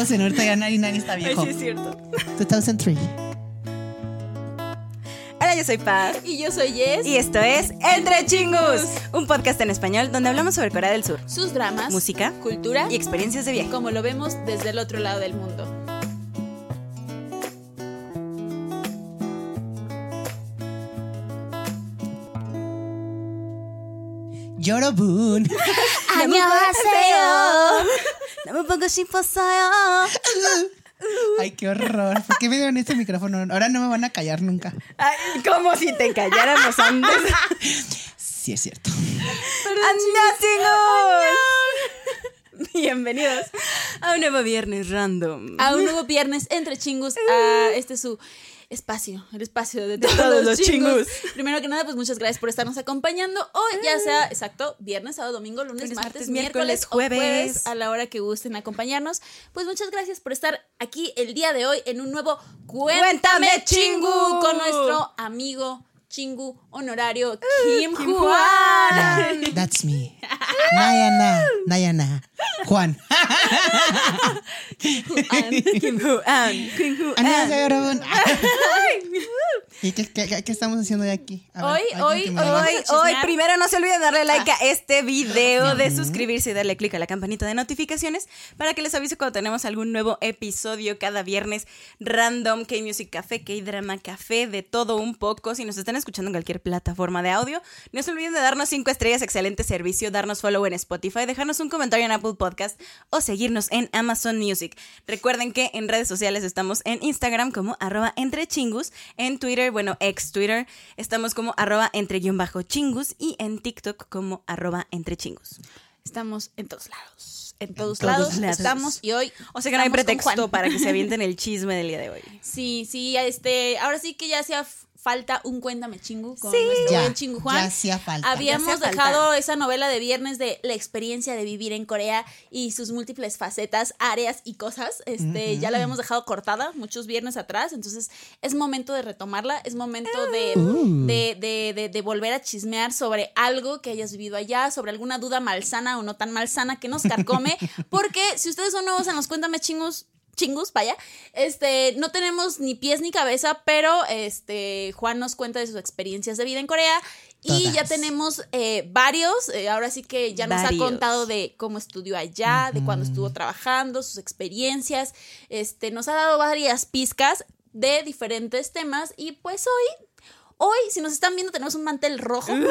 2000, ahorita ya nadie, nadie está Ay, viejo. sí es cierto. 2003. Hola, yo soy Paz. Y yo soy Jess. Y esto es Entre Chingus, un podcast en español donde hablamos sobre Corea del Sur, sus dramas, música cultura y experiencias de viaje. como lo vemos desde el otro lado del mundo. Yorobun. 안녕하세요. Me pongo chifosada. Ay, qué horror. ¿Por qué me dieron este micrófono? Ahora no me van a callar nunca. Ay, como si te calláramos antes. Sí, es cierto. ¡Andá, Bienvenidos a un nuevo viernes random. A un nuevo viernes entre chingus. Uh. A ah, este su espacio, el espacio de todos, todos los chingus. chingus. Primero que nada, pues muchas gracias por estarnos acompañando hoy, ya sea, exacto, viernes, sábado, domingo, lunes, Lunes, martes, martes, miércoles, o jueves, a la hora que gusten acompañarnos. Pues muchas gracias por estar aquí el día de hoy en un nuevo Cuéntame, Cuéntame, Chingu con nuestro amigo Chingu honorario Kim, Kim Juan. That's me. Nayana, Nayana. Juan. Juan, Kim Juan, Kim Juan. ¿Y qué, qué, qué, estamos haciendo de aquí? Hoy, hoy, hoy, hoy, primero no se olviden darle like a este video, de suscribirse y darle click a la campanita de notificaciones para que les avise cuando tenemos algún nuevo episodio cada viernes. Random K-Music Café, K-Drama Café, de todo un poco. Si nos están escuchando en cualquier plataforma de audio, no se olviden de darnos cinco estrellas, excelente servicio, darnos follow en Spotify, dejarnos un comentario en Apple Podcast o seguirnos en Amazon Music. Recuerden que en redes sociales estamos en Instagram como arroba entre chingus, en Twitter, bueno, ex Twitter, estamos como arroba entre guion bajo chingus y en TikTok como arroba entre chingus. Estamos en todos lados. En todos, todos lados, lados. estamos y hoy. O sea que no hay pretexto para que se avienten el chisme del día de hoy. Sí, sí, este, ahora sí que ya f- falta un cuéntame chingu con Sí. nuestro Ya, buen chingu Juan. ya hacía falta. Habíamos Ya hacía dejado falta. esa novela de viernes de la experiencia de vivir en Corea y sus múltiples facetas, áreas y cosas. Este, ya la habíamos dejado cortada muchos viernes atrás, entonces es momento de retomarla, es momento de, Uh. de, de, de- de volver a chismear sobre algo que hayas vivido allá, sobre alguna duda malsana o no tan malsana que nos carcome, porque si ustedes son nuevos en los Cuéntame Chingus, chingus, vaya, este, no tenemos ni pies ni cabeza, pero este, Juan nos cuenta de sus experiencias de vida en Corea y ya tenemos eh, varios, eh, ahora sí que ya nos Varios. ha contado de cómo estudió allá, de cuándo estuvo trabajando, sus experiencias, este, nos ha dado varias pizcas de diferentes temas y pues hoy... Hoy, si nos están viendo, tenemos un mantel rojo.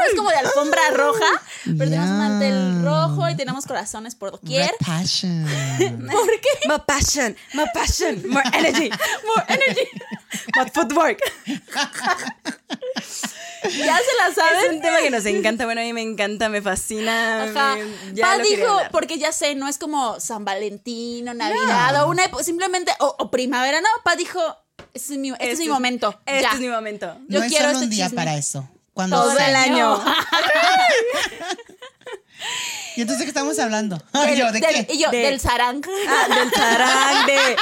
No es como de alfombra roja, pero tenemos un mantel rojo y tenemos corazones por doquier. Red passion. ¿Por qué? More passion, more passion, more energy, more energy, more footwork. Ya se la Es saben. un tema que nos encanta, bueno, a mí me encanta, me fascina. Ajá. me- ya lo dijo, porque ya sé, no es como San Valentín o Navidad o una época, simplemente, o, o primavera, no, Paz dijo, este es mi, este es mi momento. Este ya. es mi momento. Yo no es quiero solo este un día chisme. para eso. Cuando Todo sea. el año. ¿Y entonces qué estamos hablando? Del- Yo, ¿de del- qué? Y yo, De- del sarang. Ah, del sarán, de,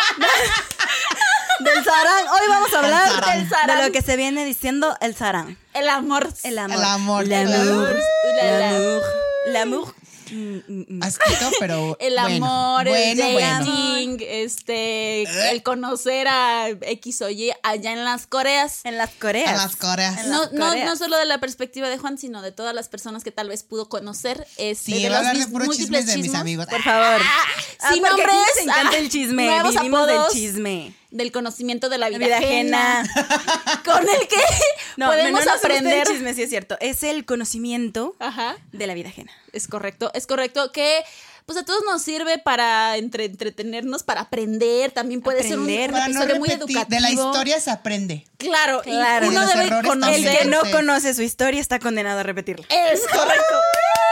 del sarán. Hoy vamos a hablar sarán. Del sarán. de lo que se viene diciendo el sarán. El amor. El amor. El amor. Ulala. L'amour. L'amour. Mm, mm, mm. Asquito, pero. El bueno. amor, el bueno, bueno. dating, este, el conocer a X o Y allá en las Coreas. En las Coreas. En las Coreas. No, las no, Coreas. no solo de la perspectiva de Juan, sino de todas las personas que tal vez pudo conocer. Este, Sí, de va los de puros múltiples chismes de mis amigos. Por favor. Ah, Sin porque aquí nombres, les encanta ah, el chisme. Vivimos apodos. del chisme. Del conocimiento de la vida, La vida ajena. ajena. Con el que No, podemos no, aprender. el chisme, sí es cierto. Es el conocimiento Ajá. de la vida ajena. Es correcto, es correcto que pues a todos nos sirve para entre- entretenernos, para aprender, también puede ser un, Aprender. un Para no episodio muy educativo. de la historia se aprende. Claro, Claro. Y uno de debe errores El conocer. que no conoce su historia está condenado a repetirla. Es correcto.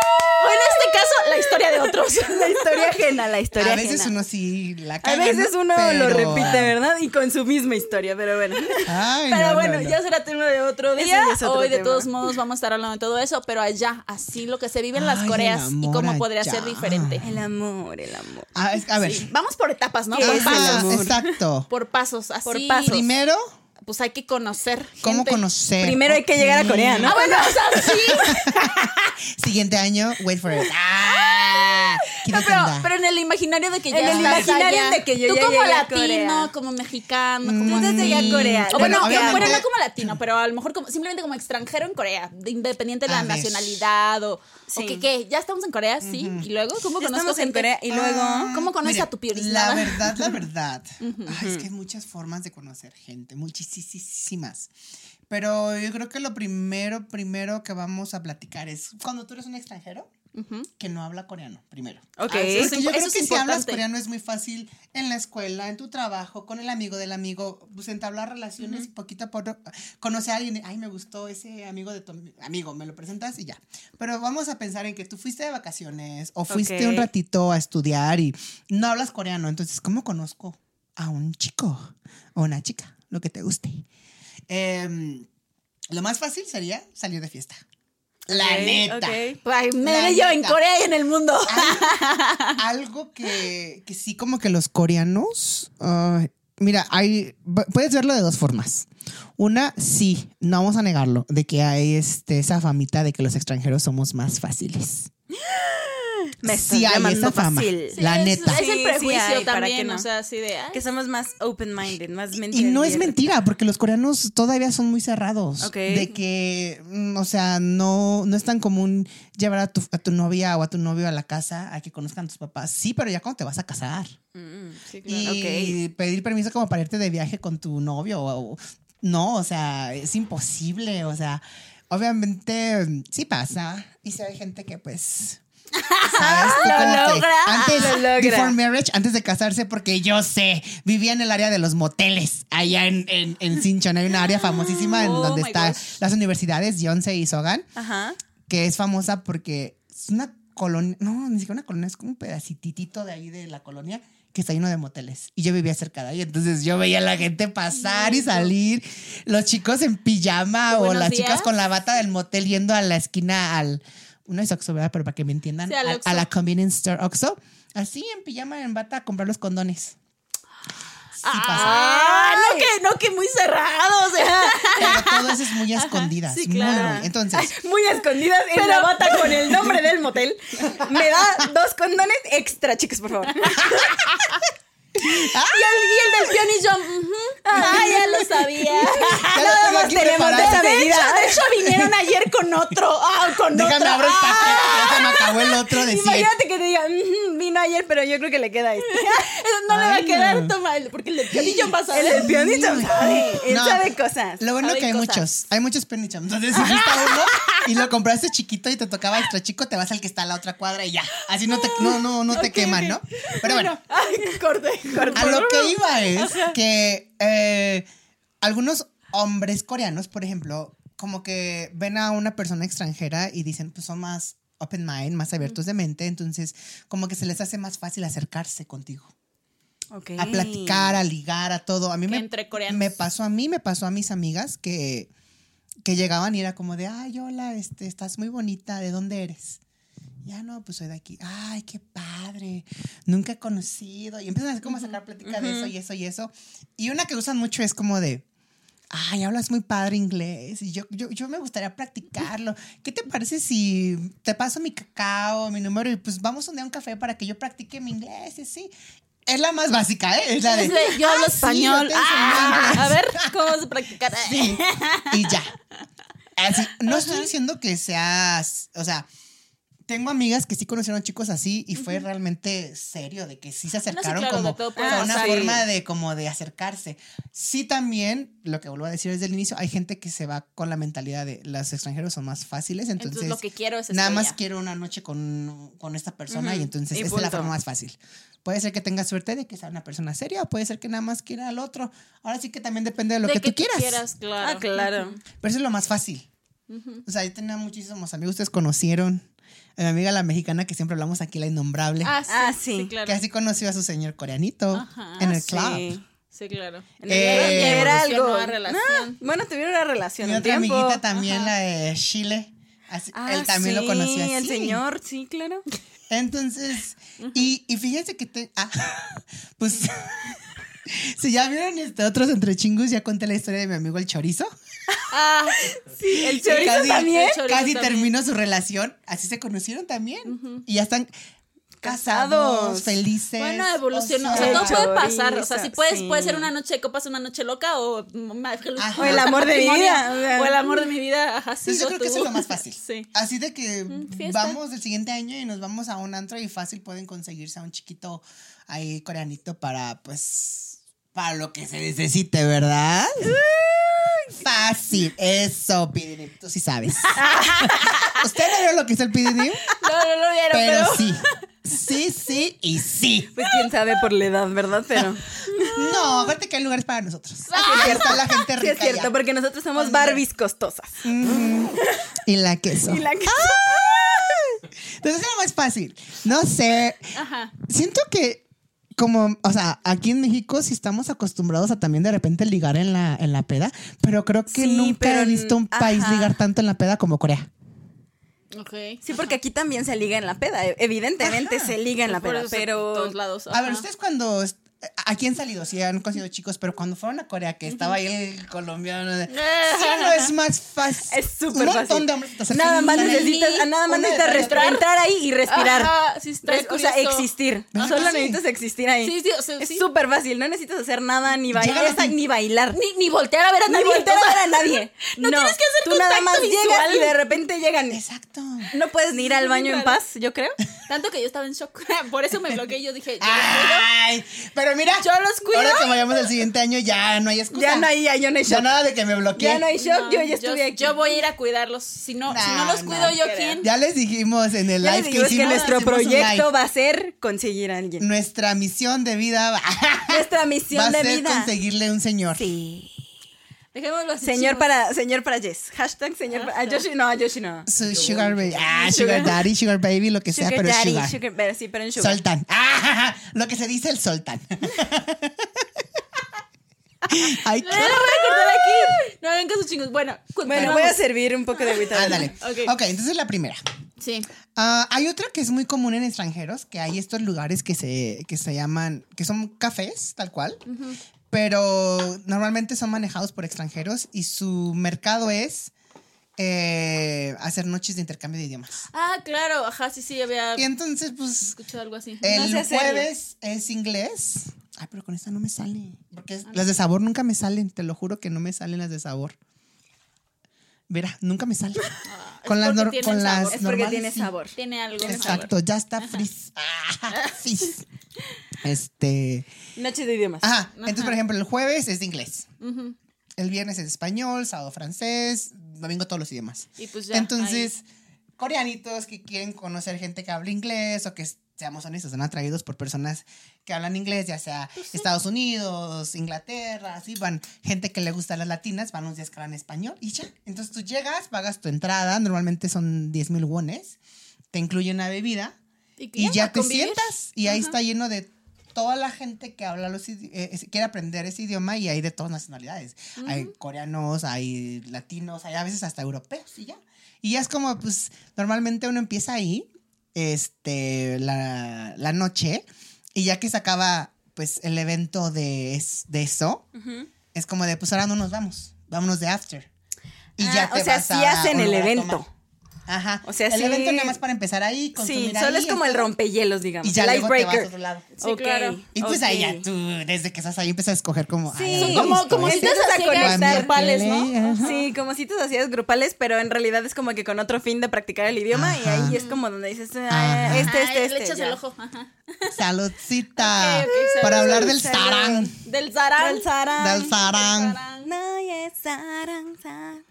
O en este caso, la historia de otros. La historia ajena, la historia a veces ajena. uno sí la A caga, veces ¿no? uno lo repite, ¿verdad? Y con su misma historia, pero bueno. Ay, Pero no, bueno, no, no. ya será tema de otro día. ya es otro Hoy, de todos modos, vamos a estar hablando de todo eso, pero allá, así lo que se vive en las Ay, Coreas y cómo podría allá. ser diferente. El amor, el amor. Ah, es- a ver. Sí, Vamos por etapas, ¿no? ¿Qué Por pasos. Exacto. Por pasos, así. Por pasos. Primero, Pues hay que conocer. ¿cómo gente. conocer? Primero hay que llegar a. Corea, ¿no? Ah, bueno, o sea, sí. Siguiente año, wait for it. Ah, No, pero, pero en el imaginario de que ya En el imaginario allá. de que yo Tú ya como llegué a latino, Corea. como mexicano, como Tú desde ya. Corea. O bueno, Bueno, bueno, no como latino, pero a lo mejor como, simplemente como extranjero en Corea, de- independiente de la A ver. nacionalidad o, Sí. o que qué, ya estamos en Corea, sí, y luego cómo Ya conozco estamos en gente? Corea y luego. Ah, ¿Cómo conoces a tu piorisnada? La verdad, la verdad. Ay, es que hay muchas formas de conocer gente, muchísimas. Pero yo creo que lo primero, primero que vamos a platicar es cuando tú eres un extranjero Que no habla coreano, primero. Ok. Ah, sí, Porque yo Eso creo que si hablas coreano es muy fácil en la escuela, en tu trabajo, con el amigo del amigo, pues entablar relaciones poquito a poco conocer a alguien, ay, me gustó ese amigo de tu ami- amigo, me lo presentas y ya. Pero vamos a pensar en que tú fuiste de vacaciones o fuiste un ratito a estudiar y no hablas coreano, entonces, ¿cómo conozco a un chico o una chica? Lo que te guste. Em, lo más fácil sería salir de fiesta. La neta. ok. Ay, me La veo yo en. Corea y en el mundo. algo que, que sí como que los coreanos, ay, mira, hay, puedes verlo de dos formas. Una, sí, no vamos a negarlo, de que hay este, esa famita de que los extranjeros somos más fáciles. Me estás sí hay llamando esa fama. fácil. La es, neta. Es el sí prejuicio hay, ¿para qué también, no? o sea, así de. ay, Que somos más open-minded, más Y mentira. no es mentira, porque los coreanos todavía son muy cerrados. Ok. De que, mm, o sea, no, no es tan común llevar a tu, a tu novia o a tu novio a la casa a que conozcan a tus papás. Sí, pero ya cuando te vas a casar. mm, sí, claro. Y pedir permiso como para irte de viaje con tu novio. o- o- no, o sea, es imposible. O sea, obviamente mm, sí pasa. Y si hay gente que pues... ¿Sabes? Tú Lo como que logra, Antes, lo logra. before marriage, antes de casarse, porque yo sé, vivía en el área de los moteles, allá en, en, en Sinchon. Hay una área famosísima en Oh donde están las universidades, Yonsei y Sogan Ajá. que es famosa porque es una colonia, no, ni siquiera una colonia, es como un pedacitito de ahí de la colonia que está lleno de moteles. Y yo vivía cerca de ahí, entonces yo veía a la gente pasar y salir, los chicos en pijama o las días. chicas con la bata del motel yendo a la esquina al, no es Oxxo, ¿verdad? Pero para que me entiendan, Sí, a, la convenience store Oxxo, así en pijama, en bata, a comprar los condones. Sí pasa. Ah, no que, no que muy cerrado, o sea. Pero todo eso es muy a escondidas. sí, muy, claro. muy. Entonces, Muy escondidas en la bata con el nombre del motel. Me da dos condones extra, chicos, por favor. Y el, y el del piano y yo, ah, ya lo sabía. ya lo tenemos de esa De hecho, medida. de hecho, vinieron ayer con otro. Ah, con Déjame otro. abrir el Ah, paquete, ya se me acabó el otro de 100. Imagínate que te diga, "Ujú, vino ayer, pero yo creo que le queda este. no le va a Ay, quedar, no. toma, el- porque el del va a El del sabe. Él No. sabe cosas. Lo bueno Saben que hay cosas. muchos, hay muchos penichos. Entonces, si fuiste a uno y lo compraste chiquito y te tocaba extra chico, te vas al que está a la otra cuadra y ya. Así no te, no, no, no te queman. ¿no? Pero bueno, Ay, corte, corte. A lo que iba es que eh, algunos hombres coreanos, por ejemplo, como que ven a una persona extranjera y dicen, pues son más open mind, más abiertos de mente, entonces como que se les hace más fácil acercarse contigo. A platicar, a ligar, a todo. A mí me, entre coreanos. me pasó a mí, me pasó a mis amigas que, que llegaban y era como de, ay, hola, este, estás muy bonita, ¿de dónde eres? Ya no, pues soy de aquí. Ay, qué padre. Nunca he conocido. Y empiezan así como a sacar plática de eso y eso y eso. Y una que usan mucho es como de, ay, hablas muy padre inglés. Y yo, yo, yo me gustaría practicarlo. ¿Qué te parece si te paso mi cacao, mi número y pues vamos un día a un café para que yo practique mi inglés y así? Es la más básica, ¿eh? Es la de, yo hablo "Ah, sí, español. enseño Ah, inglés". a ver, ¿cómo a practicar? Sí, y ya. Así, no estoy diciendo que seas, o sea, tengo amigas que sí conocieron chicos así y fue realmente serio, de que sí se sí, acercaron claro, de como todo puede fue una forma de como de acercarse. Sí también, lo que vuelvo a decir desde el inicio, hay gente que se va con la mentalidad de los extranjeros son más fáciles, entonces, Entonces, lo que quiero es nada más quiero una noche con, con esta persona y entonces Y esa es la forma más fácil. Puede ser que tenga suerte de que sea una persona seria o puede ser que nada más quiera al otro. Ahora sí que también depende de lo De que, tú quieras. claro. Ah, claro. Pero eso es lo más fácil. O sea, yo tenía muchísimos amigos, ustedes conocieron. A mi amiga la mexicana que siempre hablamos aquí, la innombrable, Ah, sí, Ah, sí, sí. claro. que así conoció a su señor coreanito Ajá, en el Sí. club. Sí, claro. En el- Eh, era algo. a relación. Ah, bueno, tuvieron una relación. Mi otra tiempo. amiguita también, la de Chile. así- Ah, él también lo sí, conoció así. el señor, sí, claro. Entonces, y, y fíjense que te. Ah, pues. si ya vieron este otros entre chingus, ya conté la historia de mi amigo el chorizo. Ah, Sí, el chorizo casi, también. El chorizo casi también. terminó su relación. Así se conocieron también. Y ya están. casados, casados. felices. Bueno, evolucionó. o sea, todo puede pasar. O sea, si puedes, sí. puede ser una noche de copas, una noche loca o, Ajá. O el amor de mi vida, o el amor de mi vida. Ajá, sí. Pues yo creo que eso es lo más fácil. Sí. Así de que fiesta. vamos el siguiente año y nos vamos a un antro y fácil pueden conseguirse a un chiquito ahí coreanito para, pues, para lo que se necesite, ¿verdad? Fácil, eso, Pidinim, tú sí sabes. ¿Usted no vio lo que hizo el Pidinim? No, no lo vieron, Pero pero. sí, sí, sí y sí. Pues quién sabe por la edad, ¿verdad? Pero No, aparte que hay lugares para nosotros. Ahí está la gente sí rica es cierto, ya. porque nosotros somos Barbies costosas. Y la queso. Y la que- Entonces era más fácil. No sé. Ajá. Siento que como, o sea, aquí en México sí estamos acostumbrados a también de repente ligar en la, en la peda, pero creo que Sí, nunca pero he visto un país ajá. ligar tanto en la peda como Corea. Ok. Sí, porque aquí también se liga en la peda. Evidentemente se liga en la peda, pero todos lados. A ver, ustedes cuando... Aquí han salido, sí, han conocido chicos, pero cuando fueron a Corea, que estaba ahí el colombiano, de, ¿sí no es más fácil? es súper Un fácil. montón de Nada más necesitas, nada más necesitas respirar, entrar ahí y respirar. Ajá, sí, está Res- o sea, existir. ¿Verdad Solo sí? necesitas existir ahí. Sí, sí, o sea, es súper fácil. No necesitas hacer nada, ni bailar, ni bailar. Ni, ni voltear a ver a Ni nadie. voltear o sea, a ver a nadie. No tienes que hacer Tú nada más llegas visual. y de repente llegan. Exacto. No puedes ni ir al baño en paz, yo creo. Tanto que yo estaba en shock. Por eso me bloqueé. Yo dije, Ay, pero mira, cuido. Yo los cuido. ahora que vayamos el siguiente año ya no hay excusa. Ya no hay, ya, yo no hay Ya shock. nada de que me bloqueé. Ya no hay shock, No, yo ya estuve aquí. Yo voy a ir a cuidarlos. Si no, si no los cuido yo. ¿quién? Ya les dijimos en el Ya live que hicimos, nuestro hicimos un proyecto va a ser conseguir a alguien. Nuestra misión de vida va, Nuestra va misión a de ser vida. conseguirle un señor. Sí. Dejémoslo así. Señor para, señor para Jess. Hashtag señor para. A Yoshi no, a Yoshi no. Su sugar baby. Ah, Sugar- daddy, sugar baby, lo que sea, Sugar pero daddy, sugar. sugar, pero sí, pero en sugar. Soltan. Ah, lo que se dice el soltan. Ay, qué Eh, cortar aquí. No hagan caso, chingos. Bueno, Bueno, vamos. voy a servir un poco de agüita. Ándale. Ok. ok, entonces la primera. Sí. Ah, hay otra que es muy común en extranjeros, que hay estos lugares que se, que se llaman, que son cafés, tal cual, pero normalmente son manejados por extranjeros y su mercado es eh, hacer noches de intercambio de idiomas. Ah, claro. Ajá, sí, sí, había Y entonces, pues, escuchado algo así. el sé hacerlo. jueves es inglés. Ay, pero con esta no me sale. Porque es- las de sabor nunca me salen, te lo juro que no me salen las de sabor. Verá, nunca me sale. con las, porque nor- tienen con las sabor. Es porque normales, tiene sí. sabor. Tiene algo. sabor. Exacto, ya está frizz. Ah, fizz. Este. Noche de idiomas. Ajá. Entonces, por ejemplo, el jueves es de inglés. El viernes es español, sábado francés, domingo todos los idiomas. Y pues ya. Entonces, coreanitos que quieren conocer gente que habla inglés o que, seamos honestos, son atraídos por personas que hablan inglés, ya sea Pues Estados Unidos, Inglaterra, así van. Gente que le gusta a las latinas, van unos días que hablan español y ya. Entonces tú llegas, pagas tu entrada, normalmente son 10 mil wones, te incluye una bebida Y, y ya te convivir. sientas y ahí está lleno de toda la gente que habla los eh, quiere aprender ese idioma y hay de todas nacionalidades. Hay coreanos, hay latinos, hay a veces hasta europeos y ya. Y ya es como, pues, normalmente uno empieza ahí, este, la, la noche, y ya que se acaba, pues, el evento de, de eso, es como de, pues, ahora no nos vamos, vámonos de after. Y Ah, ya te o sea, vas sí a hacen el evento. Ajá. O sea, el sí- evento nada más para empezar ahí, Sí, solo ahí, es como el todo. rompehielos, digamos. Y ya el luego te vas a otro lado. Sí, claro. Y pues ahí ya tú, desde que estás ahí, empiezas a escoger como. Sí, ay, como- como este. a ciegas conectar. grupales, ¿no? Ajá. Sí, como citas hacías grupales, pero en realidad es como que con otro fin de practicar el idioma y ahí es como donde dices, ah, este, este, este. Le echas ya. el ojo. Ajá. Saludcita. Para salud, hablar salud, del sarán. Del zarán. Del sarán. Del sarán. sarán. No, yes, sarán, sarán.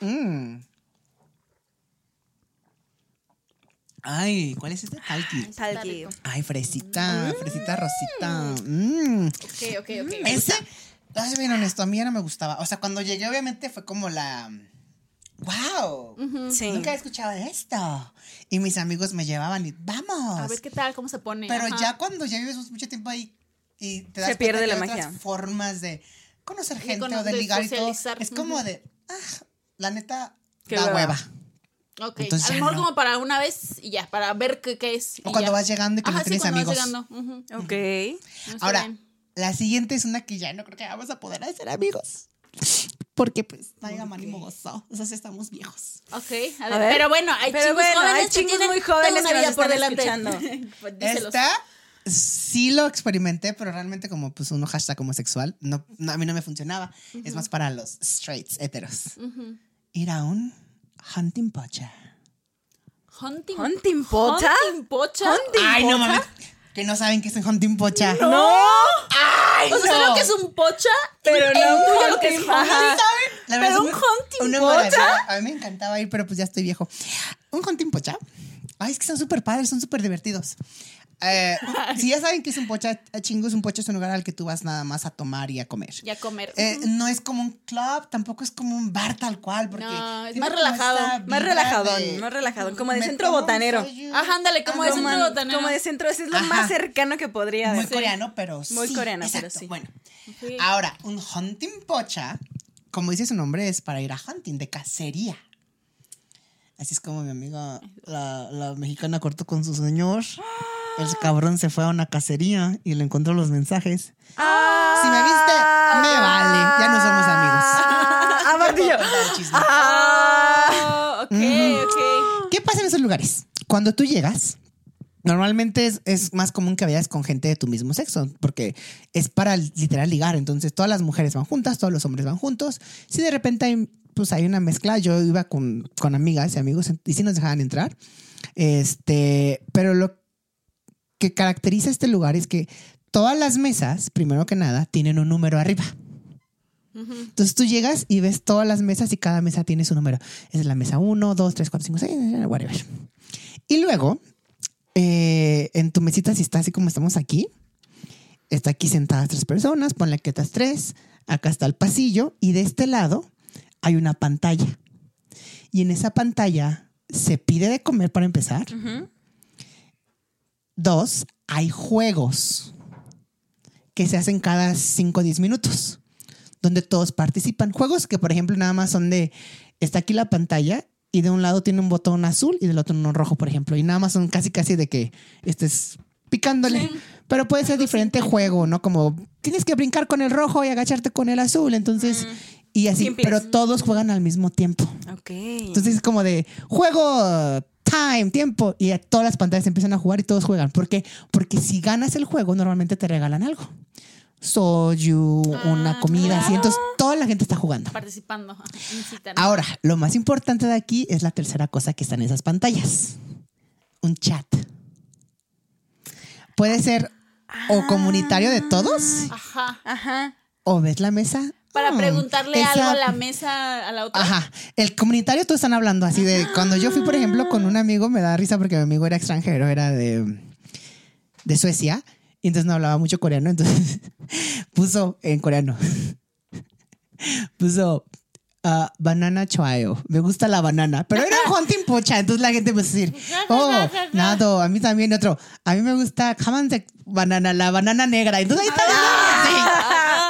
Mm. Ay, ¿cuál es este? Talqui. Talqui. Ay, fresita, fresita rosita. Mm. Ok, ok, ok. Ese, voy a ser bien honesto, a mí ya no me gustaba. O sea, cuando llegué, obviamente fue como la. ¡Wow! Sí. Nunca he escuchado de esto. Y mis amigos me llevaban y vamos. A ver qué tal, cómo se pone. Pero Ajá. ya cuando ya vives mucho tiempo ahí y te das Se cuenta pierde que la hay magia. otras formas de conocer De gente o de de ligar y todo. Es como de, ah, la neta, Qué da hueva. hueva. Ok, Entonces a lo mejor no. como para una vez y ya, para ver qué, qué es. O y cuando ya. vas llegando y que Ajá, no sí, tienes vas amigos. llegando. Ujú. Ok. Está Ahora, bien. la siguiente es una que ya no creo que vamos a poder hacer amigos. Porque pues traiga ánimo gozo. O sea, sí estamos viejos. Ok, a ver, A ver. pero bueno, hay Pero chingos bueno, jóvenes hay que tienen muy jóvenes una vida por delante. Pues. Esta sí lo experimenté, pero realmente como pues uno hashtag homosexual, no, no, a mí no me funcionaba. Es más para los straights, heteros. Ir a un hunting pocha. Hunting. ¿Hunting pocha? Hunting pocha. ¿Hunting Ay, no mames. Que no saben qué es un hunting pocha. ¡No! Ay, O sea, no. lo que es un pocha, Pero no tuyo lo que es hunting, verdad Pero un hunting una pocha. maravilla. A mí me encantaba ir, pero pues ya estoy viejo. Un hunting pocha. Ay, es que son súper padres, son súper divertidos. Eh, si ya saben que es un pocha, chingos, un pocha es un lugar al que tú vas nada más a tomar y a comer. Ya comer. Eh, no es como un club, tampoco es como un bar tal cual, porque No, es más relajado. Más relajadón, de- más relajadón. Como de centro botanero. Ajá, ándale, como de Ah, centro botanero. como de centro, ese es lo Ajá. más cercano que podría Muy coreano, pero Muy sí, coreano, pero sí. Bueno, ahora, un hunting pocha, como dice su nombre, es para ir a hunting, de cacería. Así es como mi amiga, la, la mexicana, cortó con su señor. El cabrón se fue a una cacería y le encontró los mensajes. Ah. Si me viste, me vale. Ya no somos amigos. Ah, martillo. Ah. Oh, ok, ok. ¿Qué pasa en esos lugares? Cuando tú llegas, normalmente es, es más común que vayas con gente de tu mismo sexo, porque es para literal ligar. Entonces, todas las mujeres van juntas, todos los hombres van juntos. Si de repente hay, pues hay una mezcla, yo iba con, con amigas y amigos y sí nos dejaban entrar. Este, pero lo que caracteriza este lugar es que todas las mesas, primero que nada, tienen un número arriba. Entonces tú llegas y ves todas las mesas y cada mesa tiene su número. Es la mesa 1, 2, 3, 4, 5, 6, whatever. Y luego, eh, en tu mesita, si está así como estamos aquí, está aquí sentadas tres personas, ponle que estas tres, acá está el pasillo y de este lado hay una pantalla. Y en esa pantalla se pide de comer para empezar. Dos, hay juegos que se hacen cada 5 o 10 minutos, donde todos participan. Juegos que, por ejemplo, nada más son de, está aquí la pantalla y de un lado tiene un botón azul y del otro uno rojo, por ejemplo. Y nada más son casi, casi de que estés picándole. Pero puede ser diferente juego, ¿no? Como tienes que brincar con el rojo y agacharte con el azul. Entonces, y así, Simple. pero todos juegan al mismo tiempo. Ok. Entonces es como de juego, time, tiempo. Y a todas las pantallas empiezan a jugar y todos juegan. ¿Por qué? Porque si ganas el juego, normalmente te regalan algo. Soju, una comida, así. Entonces toda la gente está jugando. Participando. incitan. Ahora, lo más importante de aquí es la tercera cosa que está en esas pantallas. Un chat. Puede ser o comunitario de todos Ajá. Ajá. o ves la mesa. Para mm, preguntarle esa- algo a la mesa a la otra. Ajá. El comunitario todos están hablando así de cuando yo fui, por ejemplo, con un amigo, me da risa porque mi amigo era extranjero, era de, de Suecia, y entonces no hablaba mucho coreano, entonces puso en coreano. Puso ah, banana choayo. Me gusta la banana, pero era un hunting pocha, entonces la gente empezó a decir, oh, nado, a mí también otro. A mí me gusta jamanse banana, la banana negra. Entonces ahí está.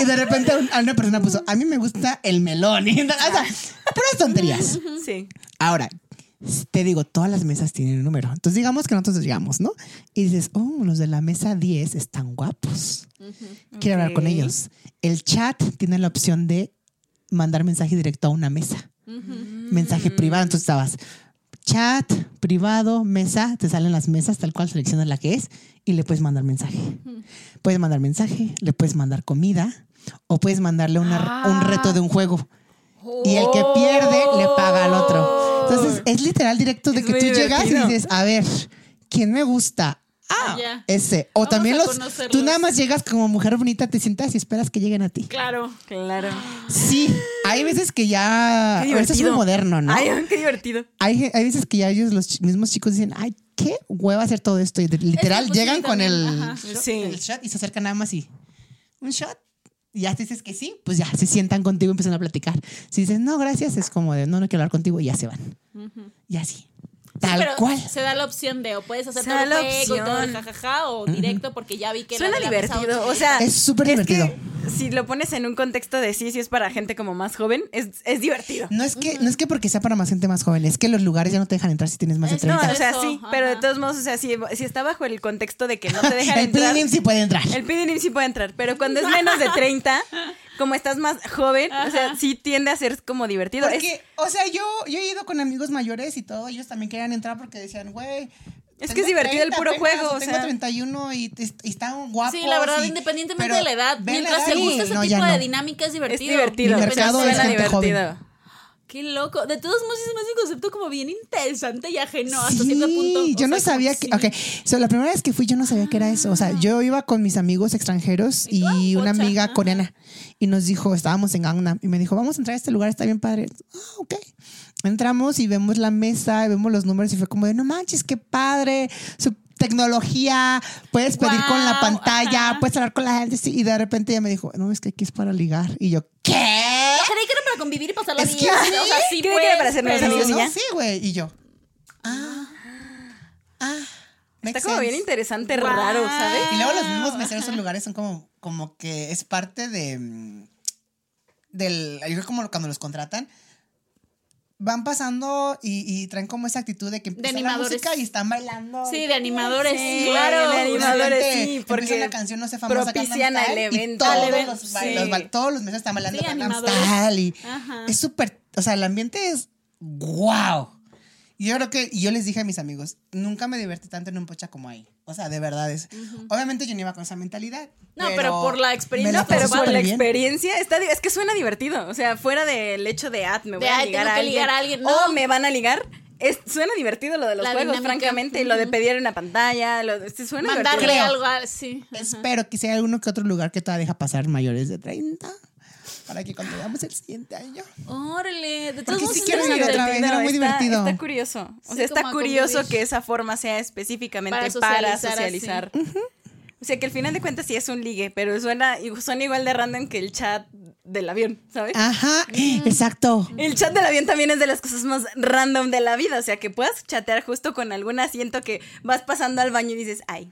Y de repente un- a una persona puso, a mí me gusta el melón. Y, o sea, puras tonterías. Sí. Ahora, te digo, todas las mesas tienen un número. Entonces digamos que nosotros llegamos, ¿no? Y dices, oh, los de la mesa 10 están guapos. Quiero hablar con ellos. El chat tiene la opción de mandar mensaje directo a una mesa. Mensaje privado. Entonces estabas chat, privado, mesa, te salen las mesas tal cual seleccionas la que es y le puedes mandar mensaje. Puedes mandar mensaje, le puedes mandar comida o puedes mandarle una- un reto de un juego. Y el que pierde le paga al otro. Entonces es literal directo de Es que tú llegas y divertido. dices, a ver, ¿quién me gusta? Ah, Ya. ese. O Vamos también a los. Tú nada más llegas como mujer bonita, te sientas y esperas que lleguen a ti. Claro. Claro. Sí, hay veces que ya. Qué es muy divertido. moderno, ¿no? Ay, qué divertido. Hay, hay veces que ya ellos, los mismos chicos, dicen, ay, qué hueva hacer todo esto. Y literal, pues, sí, llegan con el, shot, Sí. el shot y se acercan nada más y. Un shot. Y ya dices que sí, pues ya se sientan contigo y empiezan a platicar. Si dices, no, gracias, es como de, no, no quiero hablar contigo y ya se van. Y así. Tal Pero cual. Se da la opción de o puedes hacer Se todo el juego y todo el jajaja o directo porque ya vi que la Suena de la divertido. O sea, Es súper que divertido. si lo pones en un contexto de sí, si es para gente como más joven, es, es divertido. No es, que, no es que porque sea para más gente más joven, es que los lugares ya no te dejan entrar si tienes más de Es- 30. No, o sea, sí, ajá. pero de todos modos, o sea, si, si está bajo el contexto de que no te dejan el entrar. PDM sí puede entrar. El PDNIM sí puede entrar, pero cuando es menos de 30, como estás más joven, o sea, sí tiende a ser como divertido. Es- Porque, o sea, yo, yo he ido con amigos mayores y todo, ellos también querían entrar porque decían, güey. Es que es divertido el 30 puro apenas, juego, o o tengo sea. 31 y, y están guapos. Sí, la verdad, y- independientemente de la edad, la mientras te edad y- gusta ese no, tipo de dinámica es divertido. es divertido. Mi mercado es gente divertido. Qué loco. De todos modos, es más un concepto como bien interesante y ajeno hasta Sí, cierto punto. O yo no sea, sabía que. sí. Ok, so, la primera vez que fui, yo no sabía que era eso. O sea, yo iba con mis amigos extranjeros ¿Y y una Pocha, amiga ajá. coreana. Y nos dijo, estábamos en Gangnam. Y me dijo, vamos a entrar a este lugar, está bien padre. Ah, ok. Entramos y vemos la mesa, y vemos los números y fue como de, no manches, qué padre. Su tecnología, puedes pedir con la pantalla, ajá. puedes hablar con la gente. Y de repente ella me dijo, no, es que aquí es para ligar. Y yo, ¿qué? Creí que convivir y pasarla Es que bien. sí. O sea, sí, pues, para hacer nuevos pero- amigos y no, ya. sí, güey. Y yo, ah, ah. Está como bien interesante, raro, ¿sabes? Y luego los mismos meseros en lugares son como, como que es parte de mm, del, yo creo como cuando los contratan, van pasando y, y traen como esa actitud de que empieza la animadores. música y están bailando. Sí, de animadores, Sí, claro. de animadores, sí, empieza porque una canción, no sé, famosa propician al evento. todos, Al evento, los, sí. los todos los meses están bailando Sí, Gangnam. Style y Ajá. es súper, o sea, el ambiente es wow. Y yo creo que, y yo les dije a mis amigos, nunca me divertí tanto en un pocha como ahí. O sea, de verdad es. Obviamente yo no iba con esa mentalidad. No, pero por la experiencia, pero por la bien. experiencia, está, es que suena divertido. O sea, fuera del hecho de, ah, me voy De, a "Ay, ligar a alguien. ligar a alguien", O no. me van a ligar. Es, suena divertido lo de los La juegos, dinámica, francamente. y Lo de pedir en una pantalla. Lo, sí, suena Mandarle divertido. Algo, a- sí. Espero que sea alguno que otro lugar que todavía deja pasar mayores de 30. Para que cuando veamos el siguiente año. Órale, de todos Porque modos sí es quiero ir otra vez, era muy está, divertido. Está curioso. O Sí, sea, está curioso convivir. que esa forma sea específicamente Para para socializar. O sea, que al final de cuentas sí es un ligue, pero suena, suena igual de random que el chat del avión, ¿sabes? Ajá, exacto. El chat del avión también es de las cosas más random de la vida. O sea, que puedas chatear justo con algún asiento que vas pasando al baño y dices, ay,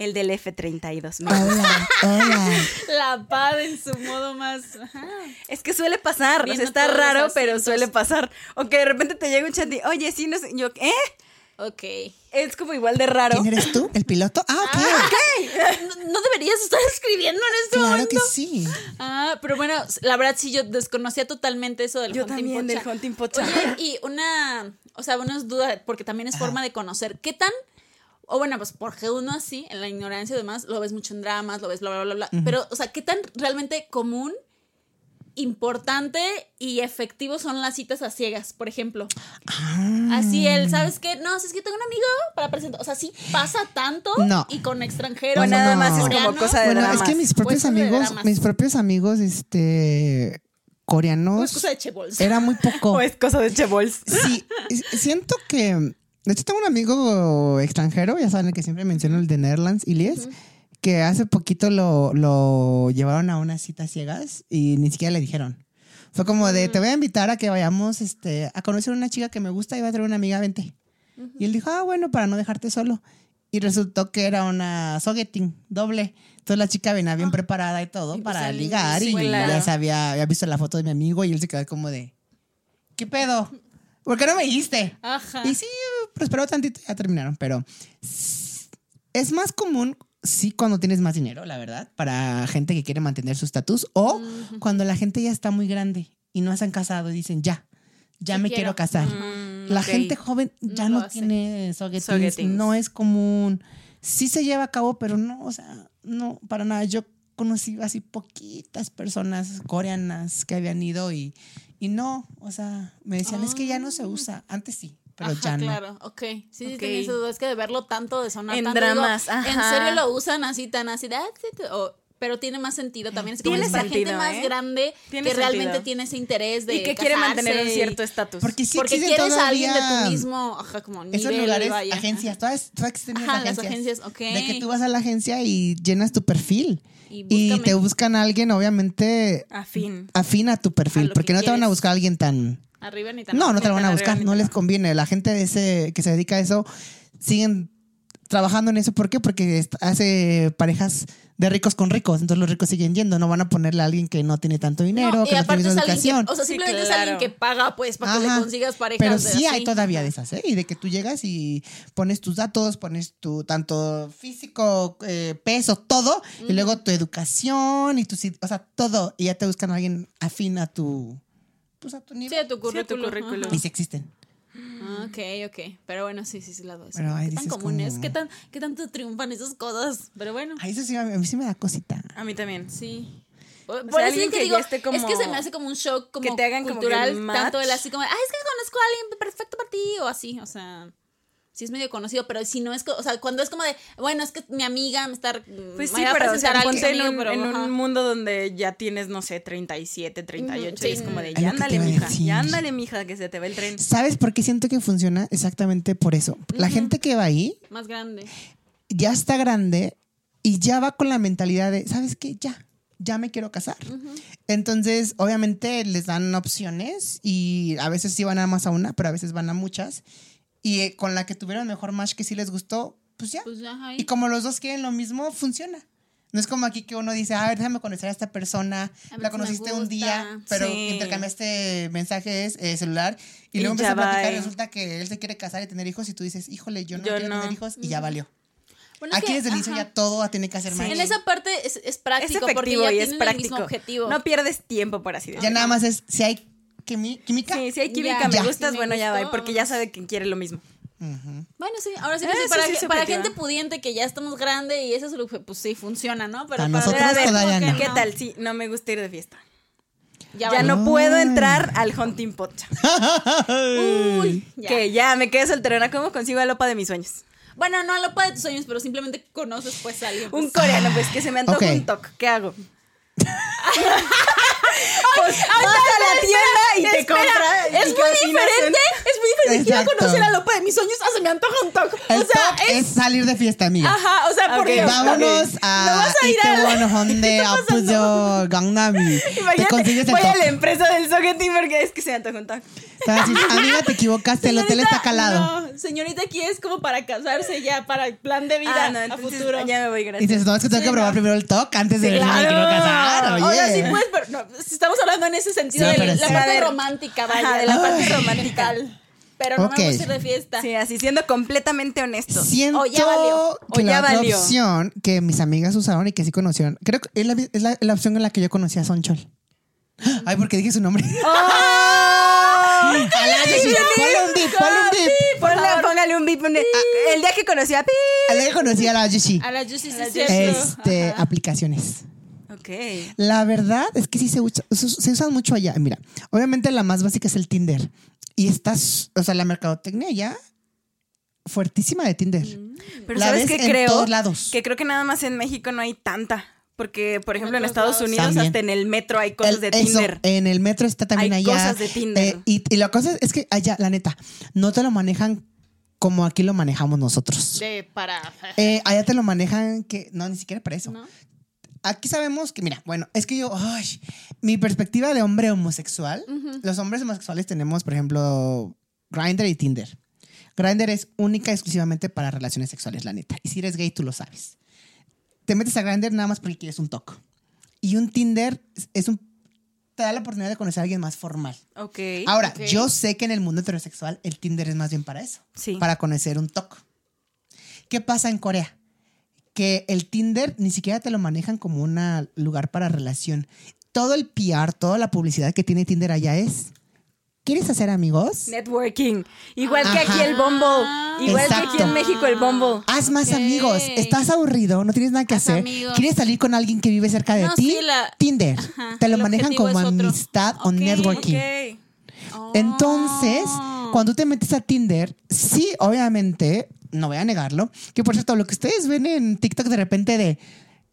el del F32. me gusta". Hola, hola. La pad en su modo más. Ajá. Es que suele pasar. O sea, está raro, pero suele pasar. O que de repente te llega un chat y, oye, sí, no sé. Yo, ¿eh? Ok. Es como igual de raro. ¿Quién eres tú? ¿El piloto? Ah, ok. No, no deberías estar escribiendo en este Claro momento. que sí. Ah, pero bueno, la verdad sí, yo desconocía totalmente eso del Yo hunting también, pocha. del hunting pocha. Oye, y una, o sea, unas dudas, porque también es forma de conocer. ¿Qué tan, o bueno, pues porque uno así, en la ignorancia y demás, lo ves mucho en dramas, lo ves bla, bla, bla, bla, pero, o sea, ¿qué tan realmente común, importante y efectivo son las citas a ciegas, por ejemplo? Así el, ¿sabes qué? No, si es que tengo un amigo para presentar, o sea, sí pasa tanto No. y con extranjeros. O nada no. más es como cosa de Bueno, dramas. es que mis propios Pues, amigos, mis propios amigos, este, O coreanos, es cosa de chebols. era muy poco. O es cosa de Chebols. Sí, siento que. De hecho, tengo un amigo extranjero, ya saben el que siempre menciono, el de Netherlands, Ilies, que hace poquito lo, lo llevaron a unas citas ciegas y ni siquiera le dijeron. Fue como de, te voy a invitar a que vayamos este, a conocer a una chica que me gusta y va a traer una amiga, vente. Y él dijo, ah, bueno, para no dejarte solo. Y resultó que era una sogeting doble. Entonces la chica venía bien preparada y todo Y pues para ligar sí, y claro. ya sabía, había visto la foto de mi amigo y él se quedó como de, ¿qué pedo? ¿Por qué no me dijiste? Ajá. Y sí, prosperó tantito y ya terminaron, pero es más común, sí, cuando tienes más dinero, la verdad, para gente que quiere mantener su estatus o cuando la gente ya está muy grande y no se han casado y dicen, ya, ya Sí me quiero. quiero casar. Mm, La gente joven ya No tiene Sogetings. no es común. Sí se lleva a cabo, pero no, o sea, no, para nada. Yo conocí así poquitas personas coreanas que habían ido y, y no, o sea, me decían, es que ya no se usa. Antes sí, pero Ajá, ya no. claro, ok. Sí, sí, Ok. tenía esa duda. Es que de verlo tanto, de sonar En tanto. digo, dramas, En ajá. serio lo usan así, tan así de. "Ah, sí, sí", o- pero tiene más sentido también. Es como Tiene para gente más ¿eh? grande que realmente tiene ese interés de. Y que quiere mantener un cierto estatus. Porque sí Porque quieres a alguien de tu mismo. Ajá, como nivel. Esos lugares, vaya. agencias, todas, todas existen Ajá, las las agencias. agencias, ok. De que tú vas a la agencia y llenas tu perfil. Y te buscan a alguien, obviamente, Afín. afín a tu perfil. A porque que no te van a buscar a alguien tan... Arriba ni tan No, no te lo van a buscar, no les conviene. La gente de ese que se dedica a eso siguen trabajando en eso. ¿Por qué? Porque hace parejas de ricos con ricos. Entonces los ricos siguen yendo. No van a ponerle a alguien que no tiene tanto dinero, No, que y no aparte tiene es educación. que, o sea, Sí, simplemente es alguien que paga, pues, para que le consigas parejas. Pero de sí hay así. todavía de esas, ¿eh? Y de que tú llegas y pones tus datos, pones tu tanto físico, eh, peso, todo, y luego tu educación y tu, o sea, todo, y ya te buscan a alguien afín a tu, pues a tu Sí, nivel. a tu Sí, a tu currículum. Y sí existen. Ah, ok, ok. Pero bueno, sí, sí, sí, las dos. Pero ¿Qué tan comunes? como- ¿Qué, tan, ¿Qué tanto triunfan esas cosas? Pero bueno, Ay, eso sí, a mí sí me da cosita. A mí también. sí. Por, sea, eso que que digo, ya esté como- es que se me hace como un shock como que te hagan como que cultural, tanto el así como, ay, es que conozco a alguien perfecto para ti, o así, o sea, sí es medio conocido, pero si no es, o sea, cuando es como de, bueno, es que mi amiga me está, Pues sí, a pero o sea, a ponte en, un, pero, en un mundo donde ya tienes, no sé, 37, 38, Ujú, y es sí. como de, ya ándale, a mija, ya ándale, mija, que se te va el tren. ¿Sabes por qué siento que funciona? Exactamente por eso. La gente que va ahí más grande. ya está grande y ya va con la mentalidad de, ¿sabes qué? Ya, ya me quiero casar. Entonces, obviamente les dan opciones y a veces sí van nada más a una, pero a veces van a muchas. Y eh, con la que tuvieron mejor match que sí les gustó, pues ya. Pues ya. Y como los dos quieren lo mismo, funciona. No es como aquí que uno dice, a ver, déjame conocer a esta persona. A La conociste un día, pero Sí. intercambiaste mensajes, eh, celular, y, Y luego ya empiezas a platicar y resulta que él se quiere casar y tener hijos, y tú dices, híjole, yo no Yo quiero no. tener hijos, y ya valió. Bueno, es Aquí que, desde el inicio ya todo tiene que hacer Sí. match. En esa parte es, es Es práctico porque efectivo ya y es el práctico. mismo objetivo. No pierdes tiempo, por así Ya decirlo. nada más es si hay quimi- química. Sí, si hay química, Ya. me gustas, Si me bueno, ya va, porque ya sabe que quiere lo mismo. Ujú. Bueno, sí, ahora sí Eso para, sí que- para gente pudiente que ya estamos grande y eso es lo que, pues sí, funciona, ¿no? Pero A para nosotros la- ver, todavía no. ¿Qué tal? Sí, no me gusta ir de fiesta. Ya, Ya no puedo entrar al hunting pot. Uy, ya. Que ya me quedé solterona. ¿Cómo consigo a Lopa de mis sueños? Bueno, no a lo de tus sueños, pero simplemente conoces pues a alguien. Un pues. coreano, pues que se me antoja Ok. un toc. ¿Qué hago? pues vas a la tienda y te Espera, compras. es y muy diferente. Es muy diferente. Quiero conocer a Lopa de mis sueños. Ah, se me antoja un toque. El o sea, top es... salir de fiesta, amiga. Ajá, o sea, por Ok. Dios. Vámonos a No vas a ir a la- Itaewon Hyundai Appuyo Gangnam. Te consigues el voy a la empresa del sogeting porque es que se me antoja un toc. Te vas a decir, amiga, te equivocaste, el hotel está calado. No, señorita, aquí es como para casarse ya, para el plan de vida Ah, no, a entonces futuro. ya me voy, Y gracias. dices, no, es que tengo Sí, que probar no. primero el top antes de que quiero casar. Oye. Sea, sí, pues, pero no, si estamos hablando en ese sentido Sí, de la sí. parte A romántica, vaya. Ajá, de la parte Ay. romántica. Pero no Ok. me gusta ir de fiesta. Sí, así siendo completamente honesto. Siento O ya valió. que O la ya otra valió. opción que mis amigas usaron y que sí conocieron, creo que es la, es la- la opción en la que yo conocí a Sonchol. Ay, porque dije su nombre. ¡Oh! Ponle un dip, ponle un dip. Ponle- póngale un beep. ponle- ah, El día que conocí a Pi. A la que conocí a la Yoshi. A la Juicy sí es cierto. Este, aplicaciones. Ok. La verdad es que sí se, usa- se usan mucho allá. Mira, obviamente la más básica es el Tinder. Y estás, o sea, la mercadotecnia ya fuertísima de Tinder. Pero La ¿sabes ves qué en creo? todos lados. Que creo que nada más en México no hay tanta. Porque, por ejemplo, en Estados lados. Unidos, También. hasta en el metro hay cosas El- de eso, Tinder. en el metro está también Hay allá. cosas de Tinder. Eh, y, y la cosa es que allá, la neta, no te lo manejan como aquí lo manejamos nosotros. De para. Eh, allá te lo manejan que, no, ni siquiera para eso. ¿No? Aquí sabemos que, mira, bueno, es que yo, ay, mi perspectiva de hombre homosexual, los hombres homosexuales tenemos, por ejemplo, Grindr y Tinder. Grindr es única y exclusivamente para relaciones sexuales, la neta. Y si eres gay, tú lo sabes. Te metes a Grindr nada más porque quieres un toque. Y un Tinder es- un te da la oportunidad de conocer a alguien más formal. Ok. Ahora, yo sé que en el mundo heterosexual el Tinder es más bien para eso. Sí. Para conocer un toque. ¿Qué pasa en Corea? Que el Tinder ni siquiera te lo manejan como un lugar para relación. Todo el PR, toda la publicidad que tiene Tinder allá es. ¿Quieres hacer amigos? Networking. Igual que aquí el Bumble. Igual que aquí en México el Bumble. Haz más amigos. Estás aburrido, no tienes nada que Haz hacer. amigos. ¿Quieres salir con alguien que vive cerca de No, ti? sí, la- Tinder. Ajá, Te lo el manejan como amistad o networking. Ok. Entonces, Oh. cuando te metes a Tinder, sí, obviamente, no voy a negarlo, que por cierto, lo que ustedes ven en TikTok de repente de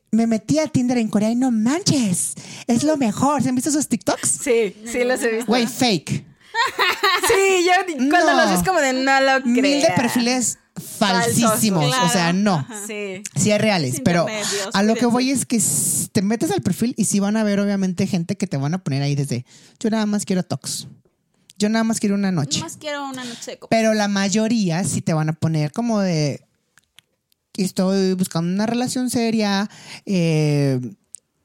me metí a Tinder en Corea y no manches, es lo mejor. ¿Se han visto esos TikToks? Sí, sí los he visto. Güey, fake. Sí, yo cuando No. los ves como de no lo creo. Mil de perfiles falsísimos. Falsos, O sea, no. Sí. Sí hay reales, Es pero a lo que voy es que te metes al perfil y sí van a ver obviamente gente que te van a poner ahí desde yo nada más quiero tox. Yo nada más quiero una noche. Más quiero una noche de copa. Pero la mayoría sí te van a poner como de estoy buscando una relación seria, eh,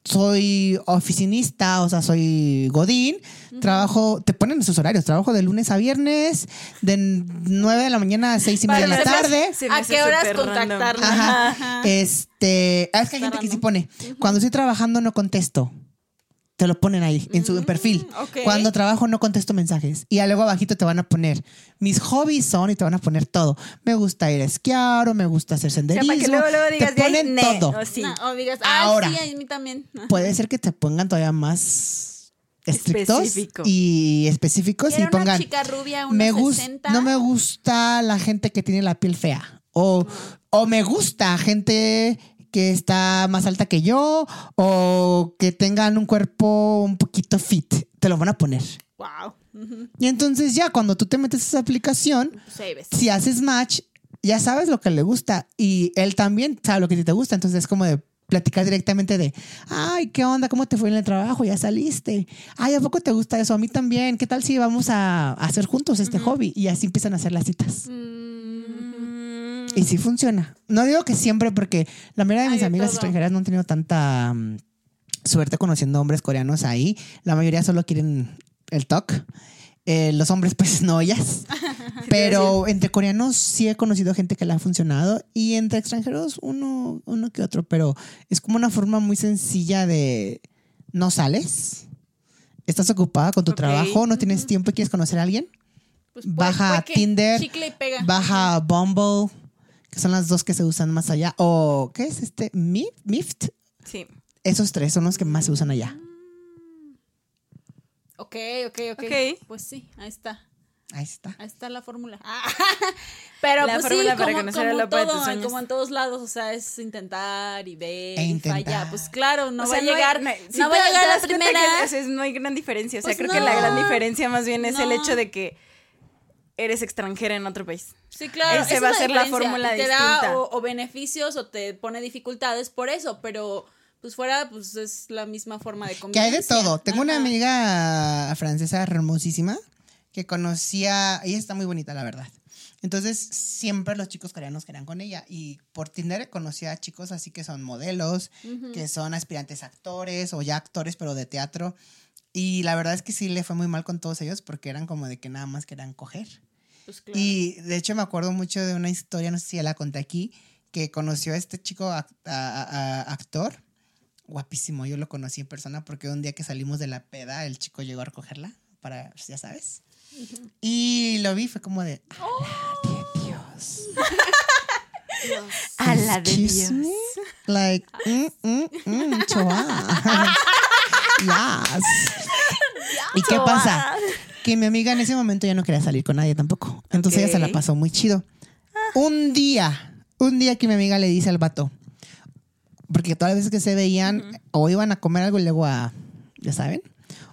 soy oficinista, o sea, soy godín, trabajo, te ponen esos horarios, trabajo de lunes a viernes, de 9 de la mañana a 6 y media de la tarde. nosotros se me ¿A qué horas contactarnos? Ajá. Ajá. Este, es que hay gente que sí pone, cuando estoy trabajando no contesto. Te lo ponen ahí en su perfil. ok. Cuando trabajo no contesto mensajes. Y luego abajito te van a poner mis hobbies son y te van a poner todo. Me gusta ir a esquiar o me gusta hacer O sea, senderismo. para que luego, luego digas, te ahí, ponen ne, todo. o sí. No, o digas, ah, Ahora. sí, a mí también. Ajá. Puede ser que te pongan todavía más estrictos Específico. y específicos y Quiero una pongan chica rubia, unos me gus- 60. no me gusta la gente que tiene la piel fea. O, o me gusta gente que está más alta que yo o que tengan un cuerpo un poquito fit. Te lo van a poner. Wow. Y entonces ya cuando tú te metes a esa aplicación, Pues si haces match, ya sabes lo que le gusta y él también sabe lo que te gusta. Entonces es como de platicar directamente de, ay, ¿qué onda? ¿Cómo te fue en el trabajo? ¿Ya saliste? Ay, ¿a poco te gusta eso? A mí también. ¿Qué tal si vamos a, a hacer juntos este hobby? Y así empiezan a hacer las citas. Mm. Y sí funciona. No digo que siempre, porque la mayoría de mis amigas todo. extranjeras no han tenido tanta mm, suerte conociendo hombres coreanos ahí. La mayoría solo quieren el talk. Eh, los hombres, pues no ellas. Pero entre coreanos sí he conocido gente que le ha funcionado y entre extranjeros uno, uno que otro. Pero es como una forma muy sencilla de no sales. Estás ocupada con tu trabajo, no tienes tiempo y quieres conocer a alguien. Pues puede- Baja que Tinder, Chicle y pega. Baja Bumble, que son las dos que se usan más allá. O, ¿qué es este? Mi- Mift. Sí. Esos tres son los que más se usan allá. Ok, ok, ok. Ok. Pues sí, ahí está. Ahí está. Ahí está la fórmula. Pero La pues fórmula sí, para como, conocer como todo, sueños. como en todos lados, o sea, es intentar y ver E y intentar. fallar. Pues claro, no O va a llegar, hay- no, va a llegar la primera. que, o sea, no hay gran diferencia. O sea, Pues creo que la gran diferencia más bien es el hecho de que eres extranjera en otro país. Sí, claro. Ese esa va es a ser la fórmula te distinta. da o, o beneficios o te pone dificultades por eso, pero pues fuera, pues es la misma forma de Que convivencia. hay de todo. Tengo una Ajá. amiga francesa hermosísima que conocía, ella está muy bonita, la verdad. Entonces, siempre los chicos coreanos querían con ella. Y por Tinder conocía a chicos así que son modelos, que son aspirantes actores o ya actores, pero de teatro. Y la verdad es que sí le fue muy mal con todos ellos porque eran como de que nada más querían coger. Pues claro. Y de hecho me acuerdo mucho de una historia, no sé si ya la conté aquí, que conoció a este chico ac- a- a- a- actor. Guapísimo, yo lo conocí en persona porque un día que salimos de la peda, el chico llegó a recogerla para, pues, ya sabes. Y lo vi, fue como de, "A la de Dios. A la de Dios. me? Like, mm, mm, mm, choa. yes. ¿Y qué pasa? Que mi amiga en ese momento ya no quería salir con nadie tampoco. Entonces ella se la pasó muy chido. Un día, un día que mi amiga le dice al vato, porque todas las veces que se veían, o iban a comer algo y luego a, ya saben,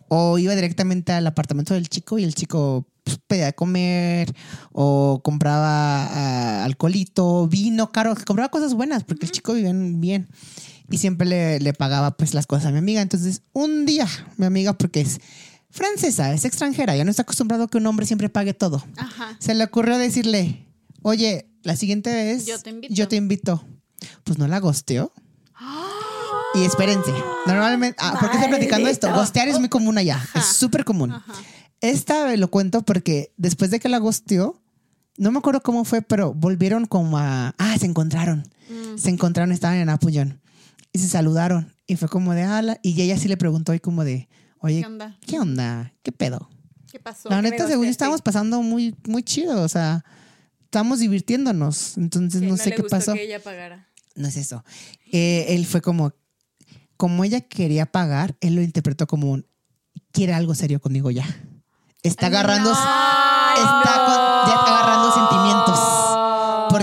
o iba directamente al apartamento del chico y el chico pues, pedía comer, o compraba ah, alcoholito, vino caro, compraba cosas buenas, porque el chico vivía bien. Y siempre le, le pagaba pues las cosas a mi amiga. Entonces, un día, mi amiga, porque es francesa, es extranjera, ya no está acostumbrado a que un hombre siempre pague todo. Ajá. Se le ocurrió decirle, oye, la siguiente vez Yo te invito. yo te invito. Pues no la gosteó. Y espérense, normalmente, ah, ¿por qué estoy platicando esto? Gostear es muy común allá, es súper común. Esta lo cuento porque después de que la gosteó, no me acuerdo cómo fue, pero volvieron como a... Ah, se encontraron. Mm. Se encontraron, estaban en Apullón. Y se saludaron. Y fue como de... ala Y ella sí le preguntó y como de... Oye, ¿Qué onda? ¿qué onda? ¿Qué pedo? ¿Qué pasó? La ¿Qué neta, según estábamos pasando muy, muy chido. O sea, estamos divirtiéndonos. Entonces, Sí, no, sé le qué gustó pasó. que ella pagara. No es eso. Eh, él fue como, como ella quería pagar, él lo interpretó como un, quiere algo serio conmigo ya. Está agarrando, está con-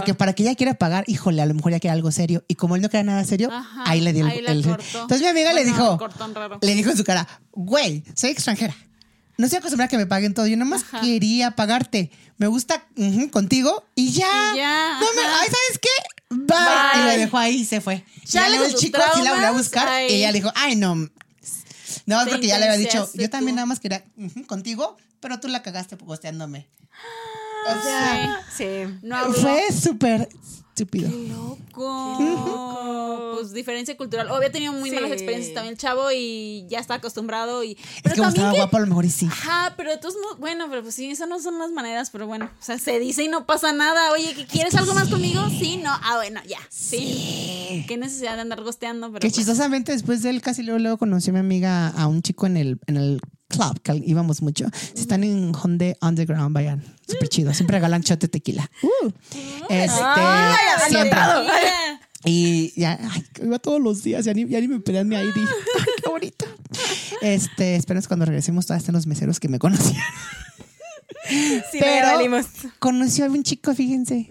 Porque para que ella quiera pagar, híjole, a lo mejor ya quiere algo serio. Y como él no quería nada serio, Ajá, ahí le dio el, ahí. Entonces mi amiga le Bueno, dijo, cortón raro. le dijo en su cara, güey, soy extranjera. No estoy acostumbrada a que me paguen todo. Yo nada más Ajá. quería pagarte. Me gusta ujú, contigo y ya. Y ya, No me, ay, ¿sabes qué? Bye. Bye. Y lo dejó ahí y se fue. Ya le el chico sí la volvió a traumas, buscar ay. y ella le dijo, ay, no. No, Te porque ya le había dicho, yo también tú. nada más quería ujú, contigo, pero tú la cagaste posteándome. O sea, Sí. No habló. fue súper estúpido. Loco. Pues diferencia cultural. O había tenido muy Sí. malas experiencias también el chavo y ya está acostumbrado. Y, Es pero que como también estaba que- guapo, a lo mejor y sí. Ajá, pero modos, bueno, pero pues sí, esas no son las maneras, pero bueno, o sea, se dice y no pasa nada. Oye, ¿que ¿quieres algo más conmigo? Sí, no. Ah, bueno, ya. Sí. Qué necesidad de andar gosteando, pero Que pues, chistosamente después de él casi luego, luego conoció a mi amiga a un chico en el, en el club que íbamos mucho. Si están en Hyundai Underground, vayan. Súper chido. Siempre regalan shot de tequila. Uh. Este, Ay, siempre. Y ya, ay, iba todos los días, ya ni, ya ni me pedían mi ID. Ay, qué bonito. Este, espero que cuando regresemos todavía estén los meseros que me conocían. Sí, Pero-. Conoció a un chico, fíjense.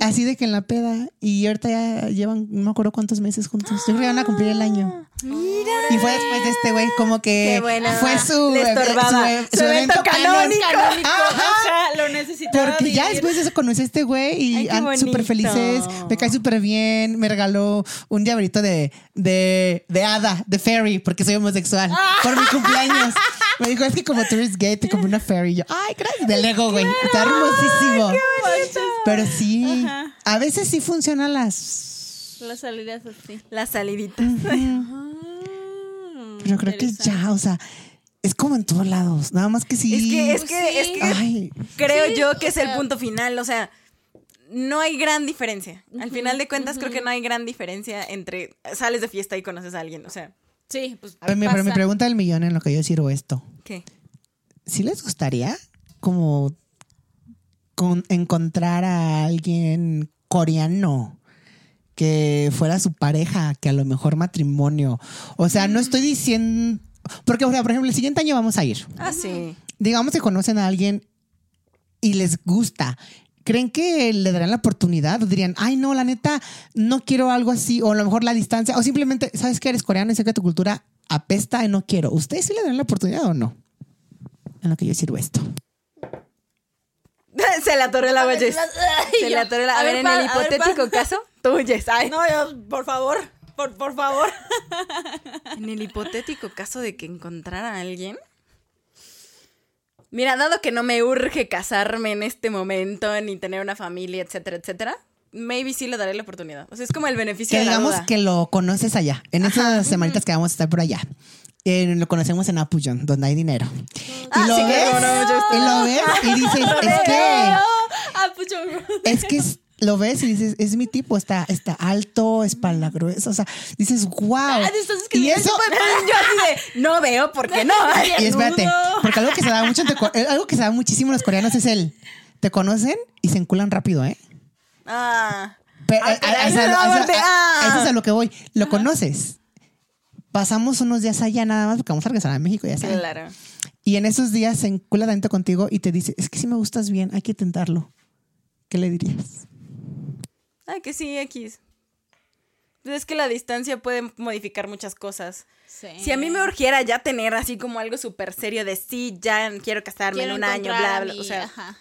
Así de que en la peda. Y ahorita ya llevan, no me acuerdo cuántos meses juntos. Yo creo que van a cumplir el año. Mira. Y fue después de este güey, como que fue su, Le estorbaba. su- Su evento canónico. Canónico, Ajá. ajá, lo necesitaba. Porque ya después de eso conocí a este güey y bonito. súper felices. Me cae súper bien. Me regaló un llaverito de, de, de hada, de fairy, porque soy homosexual. Por mi cumpleaños. Me dijo, es que como tú eres gay, te compré una fairy. Y yo, ay, gracias. De Lego, güey. Está hermosísimo. Pero sí, a veces sí funcionan las. Las salidas así. Las saliditas. Pero creo que ya, o sea, es como en todos lados. Nada más que sí. Es que, es que, sí. es que Ay, creo Sí, yo que es el punto final. O sea, no hay gran diferencia. Al final de cuentas, creo que no hay gran diferencia entre sales de fiesta y conoces a alguien. O sea, Sí, pues. a ver, mi- pero mi pasa. pregunta del millón en lo que yo sirvo esto. ¿qué? ¿Sí les gustaría como con- encontrar a alguien coreano que fuera su pareja, que a lo mejor matrimonio? O sea, no estoy diciendo... Porque, o sea, por ejemplo, el siguiente año vamos a ir. Ah, sí. Digamos que conocen a alguien y les gusta. ¿Creen que le darán la oportunidad? ¿O dirían, ay, no, la neta, no quiero algo así? O a lo mejor la distancia. O simplemente, ¿sabes que eres coreano y sé que tu cultura apesta y no quiero? ¿Ustedes sí le darán la oportunidad o no? En lo que yo sirvo esto. Se le atoró el agua, Jess. Se le atoró el A ver, en el hipotético caso, tú, Jess. Ay. No, yo, por favor, por, por favor. En el hipotético caso de que encontrara a alguien. Mira, dado que no me urge casarme en este momento, ni tener una familia, etcétera, etcétera, maybe sí le daré la oportunidad. O sea, es como el beneficio Que de la digamos duda. que lo conoces allá, en esas semanitas que vamos a estar por allá. Eh, lo conocemos en Apuyon, donde hay dinero. Ah, y lo sí, ves, no, y lo ves y dices, es que, es que es- lo ves y dices, es mi tipo, está, está alto, espalda gruesa, o sea, dices, wow. Ah, y eso, Yo así de, no veo, ¿por qué no? y espérate, porque algo que se da mucho, algo que se da muchísimo en los coreanos es el, te conocen y se enculan rápido, ¿eh? Ah. Pero, a- a- eso es a lo que voy. Lo conoces. Pasamos unos días allá nada más porque vamos a regresar a México, ya saben. Claro. Y en esos días se encula dentro contigo y te dice, es que si me gustas bien, hay que intentarlo. ¿Qué le dirías? Ay, que sí, X. Es que la distancia puede modificar muchas cosas. Sí. Si a mí me urgiera ya tener así como algo súper serio de sí, ya quiero casarme Quiero en un año, bla, a bla. O sea, ajá.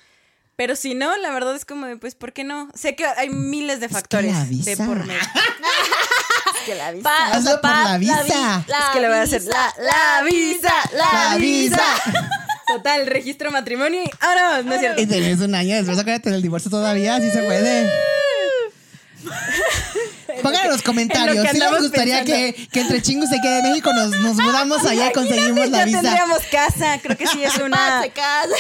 pero si no, la verdad es como de, pues, ¿por qué no? Sé que hay miles de factores la de visa. por medio. que la visa. Pa- Hazlo por la vi- visa. es que le voy a hacer la, la visa, la, La visa. visa. Total, registro matrimonio y ahora no es cierto. Y tenés un año después, acuérdate del divorcio todavía, sí se puede. Pongan en los comentarios En si les gustaría que, que entre chingos se quede de México, nos, nos mudamos allá y conseguimos la ya visa. tendríamos casa, creo que sí es una... Se casa.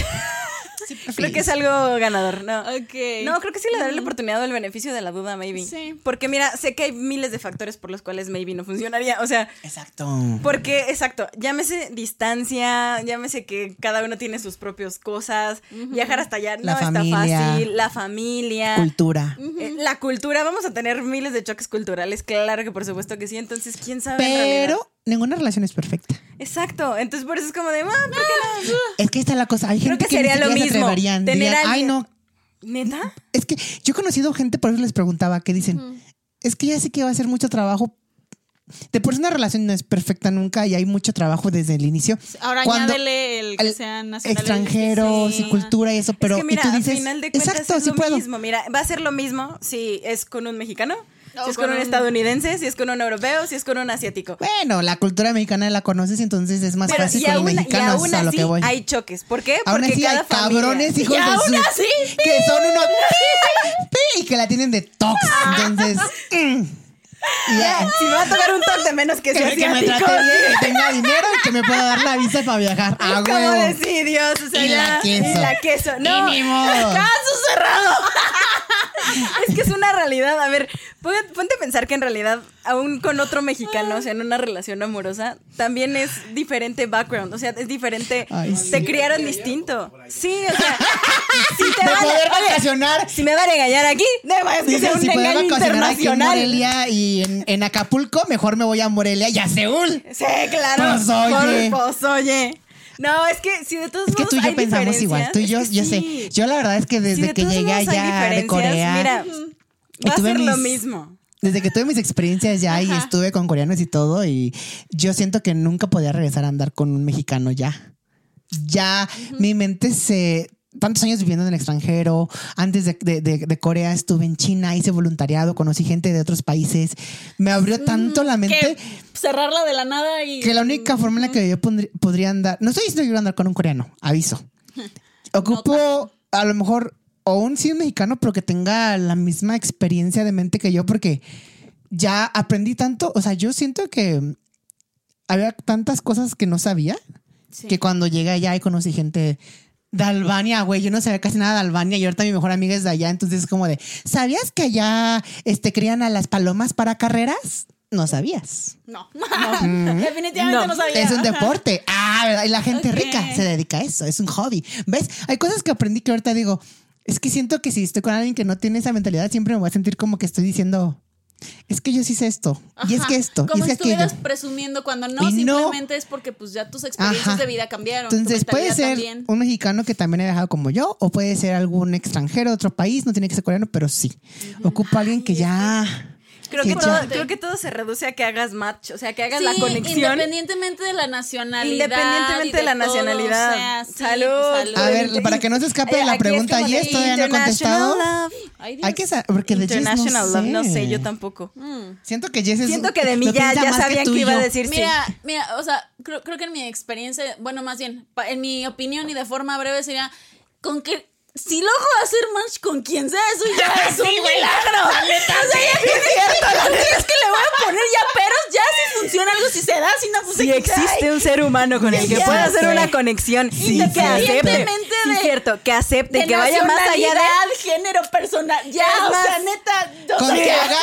Creo que es algo ganador, ¿no? Ok. No, creo que sí le daré la oportunidad o el beneficio de la duda, maybe. Sí. Porque mira, sé que hay miles de factores por los cuales maybe no funcionaría. O sea, Exacto. porque, exacto, llámese distancia, llámese que cada uno tiene sus propias cosas, viajar hasta allá no La está familia. fácil, la familia. Cultura. eh, La cultura, vamos a tener miles de choques culturales, claro que por supuesto que sí, entonces quién sabe. en realidad? Pero ninguna relación es perfecta. Exacto, entonces por eso es como de, ah, ¿por qué no? Es que ahí está la cosa. Hay Creo gente que que, ni sería lo se mismo, atreverían. tener Dirían, Ay, no. ¿Neta? Es que yo he conocido gente, por eso les preguntaba, que dicen, es que ya sé que va a ser mucho trabajo. De por sí una relación no es perfecta nunca y hay mucho trabajo desde el inicio. Ahora Cuando- añádele el que sean nacionales. extranjeros sí. y cultura y eso, pero es que mira, y tú dices, al final de cuentas exacto, es sí puedo. mismo. Mira, va a ser lo mismo si es con un mexicano Si es con un estadounidense, si es con un europeo, si es con un asiático. Bueno, la cultura mexicana la conoces, entonces es más Pero fácil y con los aún, y mexicanos aún a lo así que voy. hay choques. ¿Por qué? Aún Porque así hay familia- cabrones hijos Y de aún su así, que son unos pi, y que la tienen de tox. Entonces, mm. Si me va a tocar un toque de menos que Que, sea que me asiático. trate bien, que tenga dinero y que me pueda dar la visa para viajar. A ¿Cómo huevo. decir Dios? O sea, Y la queso. Y la queso. No, Y ni modo. ¡Caso cerrado! es que es una realidad. A ver, ponte a pensar que en realidad, aún con otro mexicano, o sea, en una relación amorosa, también es diferente background. O sea, es diferente. Ay, sí. Te criaron distinto. Sí, o sea, si te De van a- poder oye, vacacionar. si me van a engañar aquí, debo es que sea un si engaño vacacionar aquí en internacional. Morelia y en, en Acapulco, mejor me voy a Morelia y a Seúl. Sí, claro. Pues, oye. Por- pues, oye. No, es que si de todos Es que modos tú y yo pensamos igual. Tú y yo, es que yo sí. sé. Yo la verdad es que Si desde de que llegué modos allá de Corea. Mira, va a ser lo mis- mismo. Desde que tuve mis experiencias ya y estuve con coreanos y todo, y yo siento que nunca podía regresar a andar con un mexicano ya. Ya mi mente se. Tantos años viviendo en el extranjero. Antes de, de- de- de Corea estuve en China, hice voluntariado, conocí gente de otros países. Me abrió tanto la mente Que cerrarla de la nada y. que la única forma en la que yo podría andar. No estoy diciendo que quiero andar con un coreano, aviso. Ocupo a lo mejor o un sí un mexicano, pero que tenga la misma experiencia de mente que yo, porque ya aprendí tanto. O sea, yo siento que había tantas cosas que no sabía que cuando llegué allá y conocí gente de Albania, güey, yo no sabía casi nada de Albania y ahorita mi mejor amiga es de allá, entonces es como de, ¿sabías que allá este, crían a las palomas para carreras? No sabías. No. Definitivamente no, No. sabía. Es un deporte. Ah, ¿verdad? y la gente Ok. rica se dedica a eso, es un hobby. ¿Ves? Hay cosas que aprendí que ahorita digo, es que siento que si estoy con alguien que no tiene esa mentalidad, siempre me voy a sentir como que estoy diciendo, es que yo sí sé esto, y es que esto, Como y es que aquello. estuvieras presumiendo cuando no, Y no- simplemente es porque pues ya tus experiencias Ajá. de vida cambiaron. Entonces puede ser también. un mexicano que también ha viajado como yo, o puede ser algún extranjero de otro país, no tiene que ser coreano, pero sí. Ocupa a alguien que ya. Creo que todo, creo que todo se reduce a que hagas match, o sea, que hagas Sí, la conexión. Independientemente de la nacionalidad. Independientemente de la todo, nacionalidad. o sea, sí, Salud. pues, A ver, para que no se escape de la es pregunta, como ¿y de esto todavía no ha international contestado? love. Ay. Hay que saber, porque de Jess International no love, sé. no sé, yo tampoco. Siento que Jess es- Siento que de mí ya, ya sabían que iba a decir sí. Mira, mira, o sea, creo, creo que en mi experiencia, bueno, más bien, en mi opinión y de forma breve sería, con que si logro hacer match con quien sea, eso ya es un milagro. O sea, ya es cierto, la neta es que le voy a poner ya peros, ya si funciona algo, si se da, si no, pues Si ay, existe un ser humano con el que pueda hacer sé. una conexión y que acepte, sí, de- cierto, que acepte, de que vaya más allá de género, personal, ya, Es o más, sea, neta, Con que haga,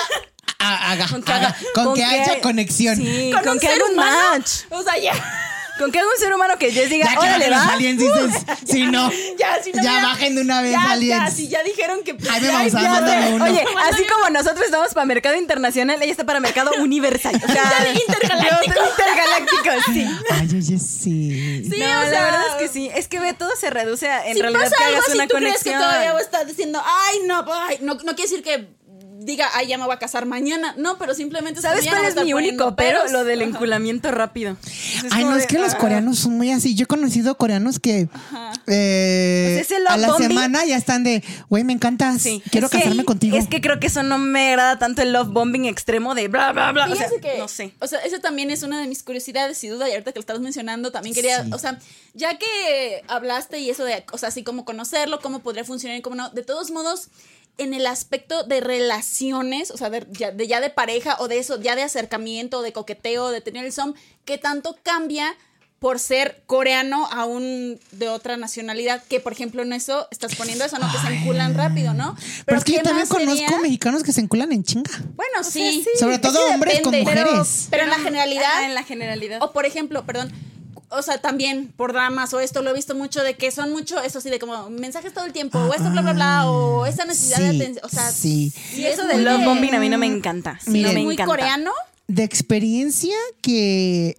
haga, Con que haga, haga- con con que que haya hay- conexión. Sí, con, con, que haga un humano, match. o sea, ya. Con que un ser humano que Jess diga, Ya órale, bajen los va. aliens, dices, si no, Ya, si no, ya mira, bajen de una vez ya, aliens. Ya, si ya dijeron que pues, Ay, me ya, vamos a ya, mándame ya. uno. Oye, así como nosotros estamos para mercado internacional, ella está para mercado universal. O sea, Intergaláctico. intergaláctico, sí. Ay, oye, sí. Sí, no, o la sea, verdad es que sí. Es que ve, todo se reduce a en si realidad pasa que algo hagas así, una tú crees que conexión. todavía voy a estar diciendo, ay, no, ay, no, no quiere decir que diga, ay, ya me voy a casar mañana. No, pero simplemente ¿Sabes cuál es mi único pero? peros. Lo del Ajá. enculamiento rápido. Ay, no, de, es que los ah. coreanos son muy así. Yo he conocido coreanos que eh, Pues ese love a la bombing- semana ya están de, güey, me encantas, Sí. quiero Es que- casarme contigo. Es que creo que eso no me agrada tanto el love bombing extremo de bla, bla, bla. O sea, que, no sé. O sea, eso también es una de mis curiosidades y duda. Y ahorita que lo estabas mencionando, también quería, Sí. o sea, ya que hablaste y eso de, o sea, así como conocerlo, cómo podría funcionar y cómo no, de todos modos, en el aspecto de relaciones, o sea, de ya, de ya de pareja o de eso, ya de acercamiento, de coqueteo, de tener el som, ¿qué tanto cambia? por ser coreano a un de otra nacionalidad, que por ejemplo en eso estás poniendo eso, ¿no? Que se enculan rápido, ¿no? Pero, es que ¿qué yo también conozco sería? mexicanos que se enculan en chinga. Bueno, sí. sí. Sobre Es todo que hombres con depende, mujeres. Pero, en la generalidad, en la generalidad. o por ejemplo, perdón, o sea, también por dramas o esto lo he visto mucho de que son mucho eso sí de como mensajes todo el tiempo o esto bla bla bla o esa necesidad de atención, o sea, sí. y eso muy love de- bombing a mí no me encanta. sí, no es me muy encanta. coreano. De experiencia que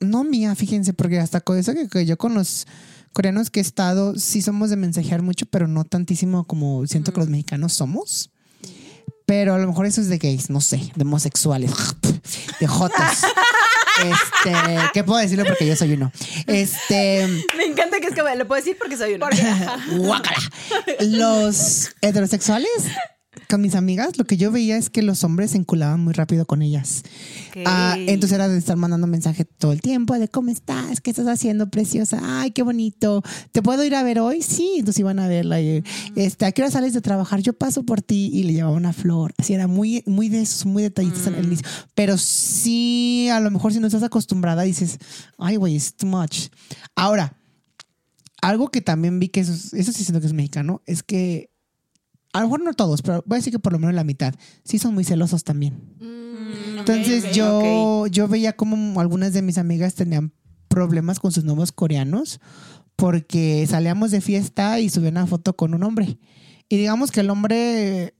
no mía, fíjense, porque hasta con eso que, que yo con los coreanos que he estado, sí somos de mensajear mucho, pero no tantísimo como siento que los mexicanos somos. Pero a lo mejor eso es de gays, no sé, de homosexuales, de jotos. Este, ¿qué puedo decirlo? Porque yo soy uno. Este, Me encanta que es que lo puedo decir porque soy uno. guácala. Los heterosexuales con mis amigas, lo que yo veía es que los hombres se enculaban muy rápido con ellas. Ah, entonces era de estar mandando mensaje todo el tiempo de cómo estás, qué estás haciendo, preciosa, ay, qué bonito. ¿Te puedo ir a ver hoy? Sí, entonces iban a verla. y, este, ¿A qué hora sales de trabajar? Yo paso por ti y le llevaba una flor. Así era muy, muy de esos, muy al inicio. Pero sí, a lo mejor si no estás acostumbrada dices, ay, güey, es too much. Ahora, algo que también vi que eso, eso sí siento que es mexicano, es que a lo mejor no todos, pero voy a decir que por lo menos la mitad, sí son muy celosos también. Mm, Entonces yo, yo veía como algunas de mis amigas tenían problemas con sus nuevos coreanos porque salíamos de fiesta y subían una foto con un hombre. Y digamos que el hombre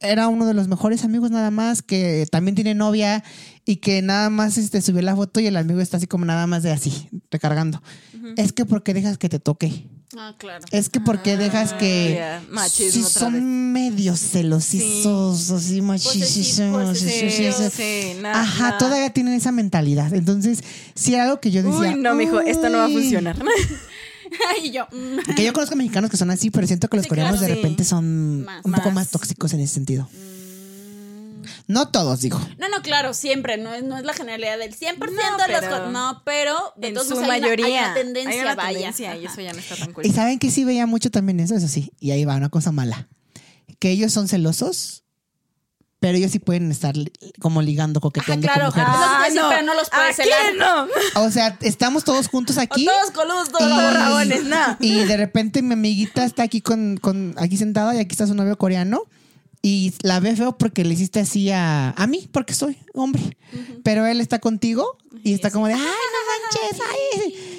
era uno de los mejores amigos nada más, que también tiene novia y que nada más este, subió la foto y el amigo está así como nada más de así, recargando. Es que porque dejas que te toque. Ah, claro. Es que porque dejas que ya, machismo otra son vez. medios celosisos, así na- Ajá, todavía tienen esa mentalidad. Entonces, sí era algo que yo decía. Uy, no, mijo, esto no va a funcionar. y yo. mm, Que yo conozco mexicanos que son así, pero siento que los Sí, coreanos claro, de sí. repente son Más. un poco Más. más tóxicos en ese sentido. mm. No todos, digo. No, no, claro, siempre. No es, no es la generalidad del 100% No, de los. pero- co- No, pero de en todos su hay una- mayoría. Hay una tendencia, Hay una vaya. tendencia y eso ya no está tan cool. Y saben que sí veía mucho también eso, eso sí. Y ahí va una cosa mala. Que ellos son celosos, pero ellos sí pueden estar como ligando, Ajá, coqueteando claro, con mujeres. es lo que te iba a decir, pero no los puedes ¿A celar. quién no? O sea, estamos todos juntos O aquí. todos coludos, todos y, rabones, no. y de repente mi amiguita está aquí con, con aquí sentada y aquí está su novio coreano y la ve feo porque le hiciste así a, a mí porque soy hombre. Pero él está contigo y está como de ay no manches ay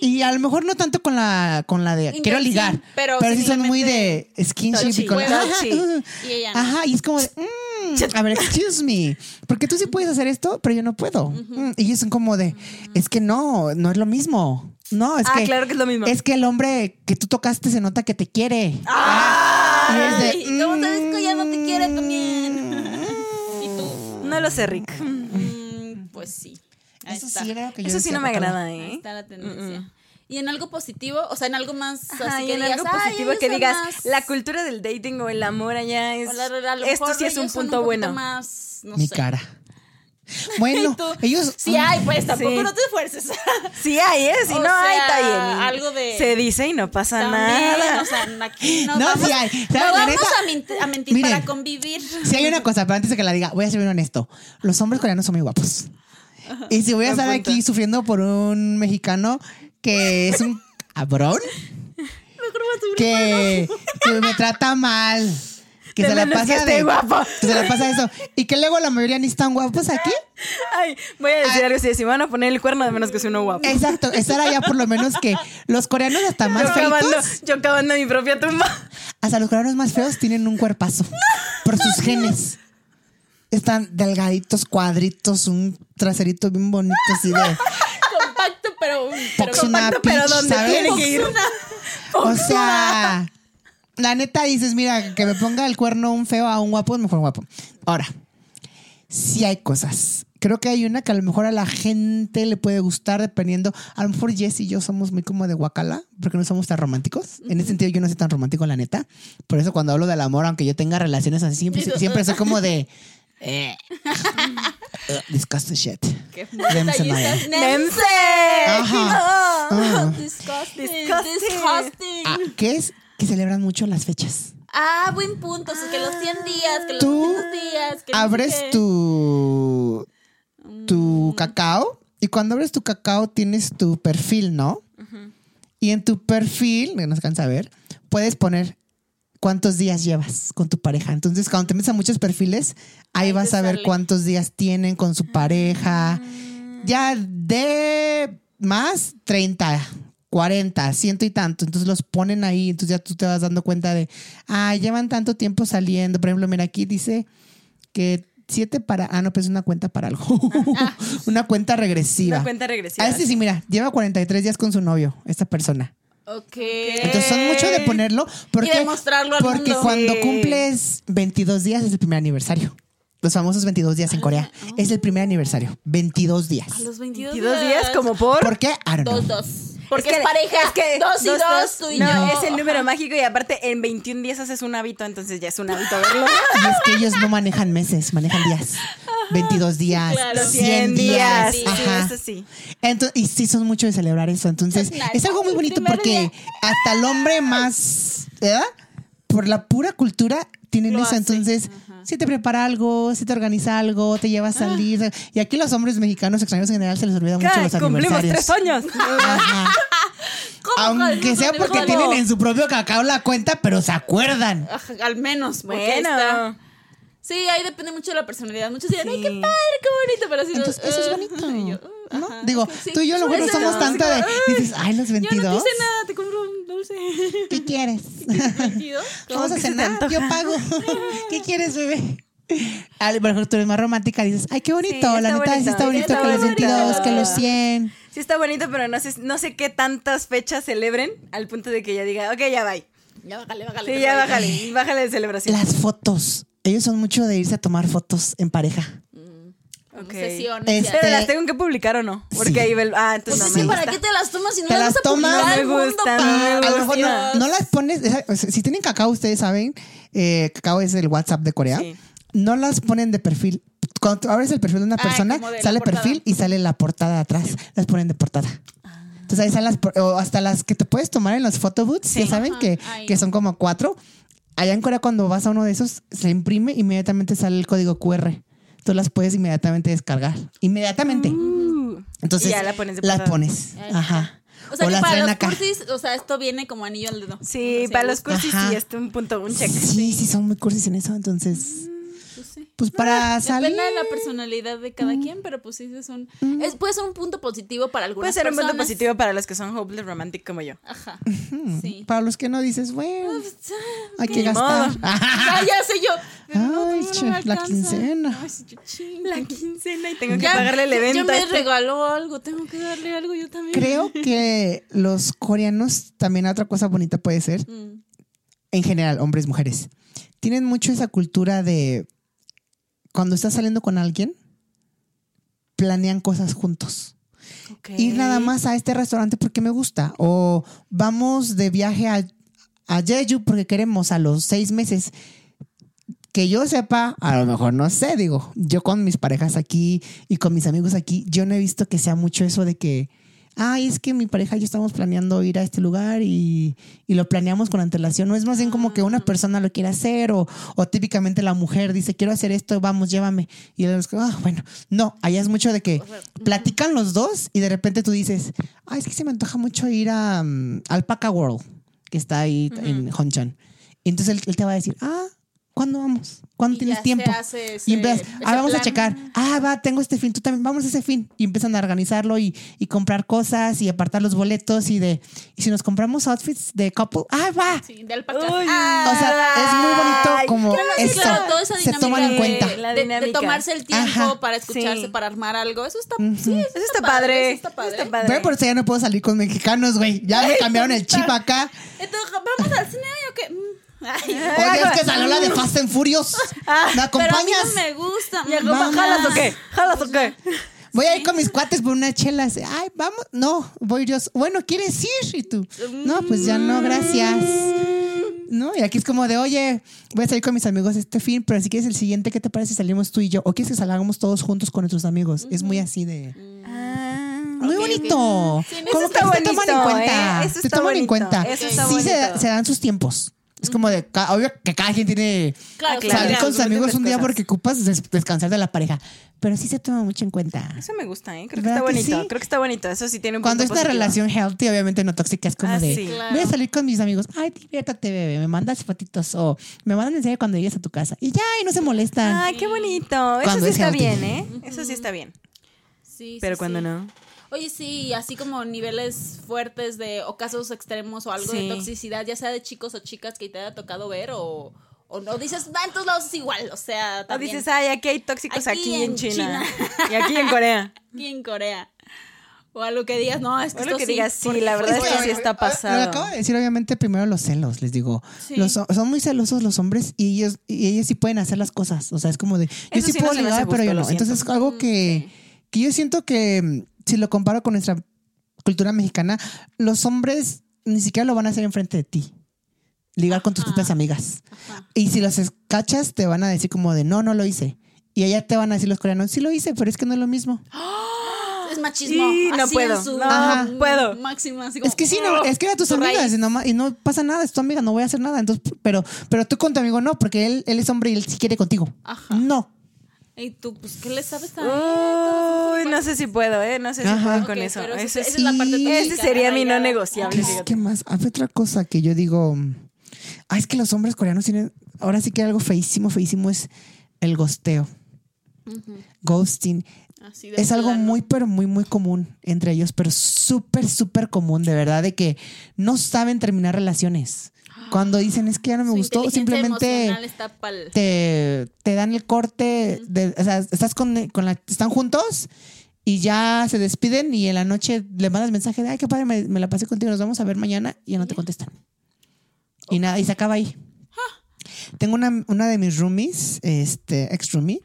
y a lo mejor no tanto con la con la de quiero ligar pero pero, sí son muy de skinship y con ajá, uh, Y ella no. ajá y es como de mm, a ver excuse me porque tú sí puedes hacer esto pero yo no puedo. Mm, y ellos son como de es que no no es lo mismo no es Ah, que claro que es lo mismo. es que el hombre que tú tocaste se nota que te quiere. Ah, Y es de, Ay, ¿Cómo sabes que ya no te quiere mm, también? ¿Y tú? No lo sé, Rick. Mm, pues sí. Ahí Eso está. sí era lo que yo Eso sí decía, no me agrada, Ahí ¿eh? está la tendencia. Y en algo positivo, o sea, en algo más Ajá, así y que en digas, algo "Ay, positivo que digas, más- la cultura del dating o el amor allá es. o la- a lo esto sí es un punto poquito bueno. Más, no Mi sé. cara. Bueno, ellos. Sí hay, pues tampoco Sí. no te esfuerces. Sí hay, ¿eh? Si O no hay, está bien. algo de- Se dice y no pasa También, nada. o sea, aquí no, No, vamos, sí hay. no vamos neta- a, mint- a mentir Miren. para convivir. Si hay una cosa, pero antes de que la diga, voy a ser bien honesto. Los hombres coreanos son muy guapos. Y si voy a estar punto. aquí sufriendo por un mexicano que es un cabrón, que, que me trata mal, que De se la que pasa de guapo. que se la pasa eso y que luego la mayoría ni están guapos aquí. Ay, voy a decir Ah. algo así. Si van a poner el cuerno, de menos que sea uno guapo. Exacto, estar allá por lo menos que los coreanos hasta más Yo feitos, yo cavando mi propia tumba. hasta los coreanos más feos tienen un cuerpazo por sus genes. Están delgaditos, cuadritos, un traserito bien bonito así de Compacto, pero. pero compacto, pero ¿dónde ¿sabes? tiene que ir? O sea, la neta dices, mira, que me ponga el cuerno un feo a un guapo, es mejor un guapo. Ahora, sí hay cosas. Creo que hay una que a lo mejor a la gente le puede gustar dependiendo. A lo mejor Jess y yo somos muy como de guacala, porque no somos tan románticos. En ese sentido, yo no soy tan romántico, la neta. Por eso cuando hablo del amor, aunque yo tenga relaciones así, siempre, siempre soy como de... Eh, uh, discuss the shit. Qué. Nemse. Ajá. Ah. Disgusting. Disgusting. Disgusting. Ah, ¿Qué es? Que celebran mucho las fechas. Ah, buen punto. O sea, que los 100 días, que los Tú 200 días. Que abres tu, tu cacao y cuando abres tu cacao tienes tu perfil, ¿no? Y en tu perfil, no se alcanza a ver, puedes poner cuántos días llevas con tu pareja. Entonces, cuando te metes a muchos perfiles, ahí, Ahí vas a ver sale. cuántos días tienen con su pareja. Ya de más, 30, 40, ciento y tanto. Entonces los ponen ahí. Entonces ya tú te vas dando cuenta de, ah, llevan tanto tiempo saliendo. Por ejemplo, mira, aquí dice que siete para, ah, no, pues es una cuenta para algo. una cuenta regresiva. Una cuenta regresiva. Ah, este sí, mira, lleva 43 días con su novio, esta persona. Ok. Entonces son mucho de ponerlo. Porque, Y de mostrarlo al Porque mundo. cuando Sí. cumples 22 días es el primer aniversario. Los famosos 22 días en Corea. Es el primer aniversario. 22 días. A los 22, ¿22 días como por? ¿Por qué? Dos, dos. Porque Es es, que- pareja. es que dos y dos, tú y no, yo. es el número mágico y aparte en 21 días haces un hábito, entonces ya es un hábito verlo. Y es que ellos no manejan meses, manejan días. 22 días, claro. 100 días. Sí, sí, Ajá. eso sí. Entonces, y sí, son mucho de celebrar eso. Entonces, es algo muy bonito porque día. hasta el hombre más, ¿verdad? Por la pura cultura tienen Lo eso. hace. Entonces, si te prepara algo, si te organiza algo, te lleva a salir. Y aquí los hombres mexicanos, extranjeros en general, se les olvida mucho los cumplimos aniversarios. tres años. Ajá. ¿Cómo Aunque sea ¿Cómo? porque tienen en su propio cacao la cuenta, pero se acuerdan. Ajá, Al menos. Bueno. Sí, ahí depende mucho de la personalidad. Muchos dirán, ay, qué padre, qué bonito. Pero así Entonces, no, eso es uh, bonito. y yo, uh, ¿no? ajá, Digo, sí. tú y yo mejor no somos tanto de. Dices, ay, los Yo no 22. te hice nada, te compro un dulce. ¿Qué quieres? 22. Vamos a se cenar, yo pago. ¿Qué quieres, bebé? A lo mejor tú eres más romántica, dices, ay, qué bonito, Sí, la neta, sí bonito, está bonito que los bonito. 22, que los 100. Sí está bonito, pero no sé, no sé qué tantas fechas celebren al punto de que ya diga, ok, ya va. Ya bájale, bájale. Sí, ya bájale, bájale de celebración. Las fotos. Ellos son mucho de irse a tomar fotos en pareja. Ok. Sesiones. Este-. Pero las tengo que publicar o no, porque Sí. ahí ah, entonces Pues no es me ¿para gusta. qué te las tomas si no Te las las vas a tomas. publicar No al me no me A lo mejor no, no las pones, si tienen cacao, ustedes saben, eh, cacao es el WhatsApp de Corea, Sí. no las ponen de perfil. Cuando tú abres el perfil de una Ah, persona, de sale perfil y sale la portada atrás. Las ponen de portada. Entonces ahí están las, por- o hasta las que te puedes tomar en los photobooths, ya saben Ajá, que, que son como cuatro. Allá en Corea cuando vas a uno de esos, se imprime, inmediatamente sale el código QR. Tú las puedes inmediatamente descargar. Inmediatamente. Uh, Entonces ya la pones de las portada. pones. Ajá. O sea que las para traen los acá. cursis, o sea, esto viene como anillo al dedo. Sí, O para los cursis Ajá. sí, este un punto, un check. Sí, sí, son muy cursis en eso. Entonces, Pues pues para salir. Depende de la personalidad de cada quien, pero pues sí, es un, es, puede ser un punto positivo para algunas Puede ser un punto personas. positivo para los que son hopeless romantic como yo. Ajá. Sí. Para los que no dices, bueno, hay que gastar. Ah, ya sé yo. No, Ay, no, no che, la quincena. Ay, yo. La quincena y tengo que Ya- pagarle el evento. Ya me este. regaló algo, tengo que darle algo yo también. Creo que los coreanos, también otra cosa bonita puede ser, Mm. en general, hombres, mujeres, tienen mucho esa cultura de cuando estás saliendo con alguien, planean cosas juntos. Ir nada más a este restaurante porque me gusta. O vamos de viaje a, a Jeju porque queremos a los seis meses. Que yo sepa, a lo mejor no sé, digo, yo con mis parejas aquí y con mis amigos aquí, yo no he visto que sea mucho eso de que, ay, es que mi pareja y yo estamos planeando ir a este lugar y, y lo planeamos con antelación. No es más bien como que una persona lo quiere hacer o, o típicamente la mujer dice, quiero hacer esto, vamos, llévame. Y él es como, ah, bueno, no, allá es mucho de que platican los dos y de repente tú dices, ay, es que se me antoja mucho ir a um, Alpaca World, que está ahí en Honchan. Y entonces él, él te va a decir, ah, ¿cuándo vamos? ¿Cuándo Y tienes ya se tiempo? hace ese- y empiezas, ese ah, vamos a checar. Ah, va, tengo este fin, tú también, vamos a ese fin. Y empiezan a organizarlo y, y comprar cosas y apartar los boletos y de, y si nos compramos outfits de couple, ah, va. Sí, de alpaca. Uy. Ah, O sea, es muy bonito como claro, eso. claro, toda esa se dinámica toman en de- cuenta. La de, de dinámica. tomarse el tiempo Ajá. para escucharse, Sí. para armar algo. Eso está, sí, eso Eso está padre. Eso está padre. Eso está padre. Ve, por eso ya no puedo salir con mexicanos, güey. Ya me cambiaron el chip acá. Entonces, vamos al cine o qué? Mm. Ay, Oye, es que salió la de Fast and Furious. ¿Me pero a mí acompañas? no me gusta. Mm, Vamos. ¿Jalas o qué? ¿Jalas o qué? Voy a ir con mis cuates por unas chelas. Ay, vamos. No, voy yo. Bueno, ¿quieres ir? Y tú. No, pues ya no, gracias. No, y aquí es como de, oye, voy a salir con mis amigos este fin, pero si quieres el siguiente, ¿qué te parece si salimos tú y yo? ¿O quieres que salgamos todos juntos con nuestros amigos? Es muy así de... Ah. Muy bonito. Sí, Como eso que está te toman en bonito, cuenta. ¿eh? Eso te está toman en bonito, cuenta. eso está sí, se, bonito. se dan sus tiempos. Es como de, obvio que cada quien tiene Claro, claro. salir con sus amigos un día cosas. porque ocupas des- descansar de la pareja. Pero sí se toma mucho en cuenta. Eso me gusta, ¿eh? Creo que ¿Verdad está que bonito. sí? Creo que está bonito. Eso sí tiene un Cuando es una relación healthy, obviamente no tóxica, es como Ah, de sí. Claro. voy a salir con mis amigos. Ay, diviértate, bebé. Me mandas fotitos o me mandan mensaje cuando llegues a tu casa. Y ya, y no se molestan. Ay, qué bonito. Eso sí es está healthy. bien, ¿eh? Eso sí está bien. Sí, Pero sí, cuando sí. no. Oye, sí, así como niveles fuertes de, o casos extremos o algo Sí. de toxicidad, ya sea de chicos o chicas que te haya tocado ver o, o no dices, va, en todos lados es igual, o sea, O también dices, ay, aquí hay tóxicos Aquí aquí, en en China. China. y aquí en Corea. aquí en Corea. O algo que digas, no, es que O esto que sí, digas, sí, la verdad es que sí está Lo pasado. acabo de decir, obviamente, primero los celos, les digo. Sí. Los, son muy celosos los hombres y ellos, y ellos sí pueden hacer las cosas. O sea, es como de, yo Eso sí, sí no puedo ligar, pero yo lo no. siento. Entonces es algo que, que yo siento que mm, si lo comparo con nuestra cultura mexicana, los hombres ni siquiera lo van a hacer enfrente de ti. Ligar con tus propias amigas. Ajá. Y si los cachas, te van a decir como de no, no lo hice. Y allá te van a decir los coreanos, sí lo hice, pero es que no es lo mismo. Es machismo. Sí, no así puedo, su no Ajá. puedo. Máximo, así como, Es que sí, no, es que era tus amigas no, y no pasa nada, es tu amiga, no voy a hacer nada. Entonces, pero, pero tú con tu amigo no, porque él, él es hombre y él sí quiere contigo. Ajá. No. Y tú, pues, ¿qué le sabes también? Uy, no sé si puedo, ¿eh? No sé si Ajá. puedo con eso. pero Ese esa sí. es la parte Ese sería mi no negociable. ¿Qué, qué más? Hay otra cosa que yo digo. Ah, es que los hombres coreanos tienen. Ahora sí que algo feísimo, feísimo es el gosteo. Ghosting. Así de Es algo muy, pero muy, muy común entre ellos, pero súper, súper común, de verdad, de que no saben terminar relaciones. Cuando dicen es que ya no me Su gustó, simplemente pa'l- te, te dan el corte, de- o sea, estás con, con la, están juntos y ya se despiden y en la noche le mandas mensaje de, ay, qué padre, me, me la pasé contigo, nos vamos a ver mañana y ya no te contestan. Y nada, y se acaba ahí. Tengo una, una de mis roomies, este, ex roomie,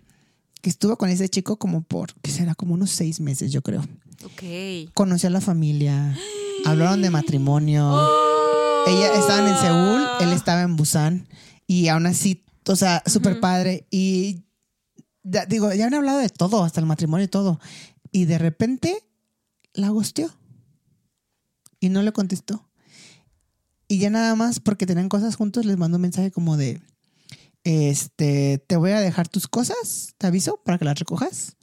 que estuvo con ese chico como por, que será como unos seis meses, yo creo. Ok. Conoció a la familia, hablaron de matrimonio. Ella estaban en Seúl, él estaba en Busan y aún así, o sea, súper padre. Y digo, ya han hablado de todo, hasta el matrimonio y todo. Y de repente la gusteó y no le contestó. Y ya nada más porque tenían cosas juntos, les mandó un mensaje como de, este, te voy a dejar tus cosas, te aviso para que las recojas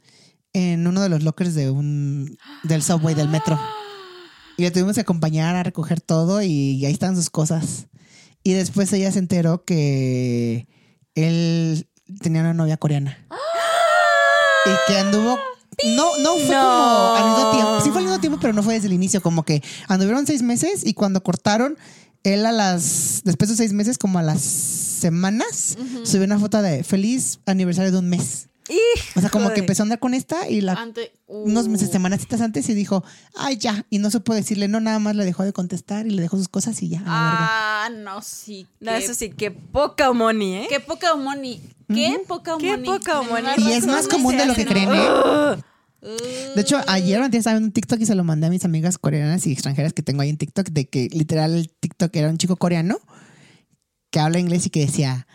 en uno de los lockers de un del subway del metro. Y le tuvimos que acompañar a recoger todo y ahí están sus cosas. Y después ella se enteró que él tenía una novia coreana. Y que anduvo. No, no fue No. como al mismo tiempo. Sí fue al mismo tiempo, pero no fue desde el inicio. Como que anduvieron seis meses y cuando cortaron, él a las. Después de seis meses, como a las semanas, subió una foto de feliz aniversario de un mes. O sea, como que empezó a andar con esta y la Ante- unos meses, Uh. semanacitas antes y dijo, ay, ya. Y no supo decirle, no, nada más le dejó de contestar y le dejó sus cosas y ya. Ah, no, sí. No, qué- eso sí, que poca money, ¿eh? Qué poca money. Qué poca Qué money. poca De money. Y es más común se de lo que creen. ¿eh? De hecho, ayer antes estaba un TikTok y se lo mandé a mis amigas coreanas y extranjeras que tengo ahí en TikTok de que literal el TikTok era un chico coreano que habla inglés y que decía,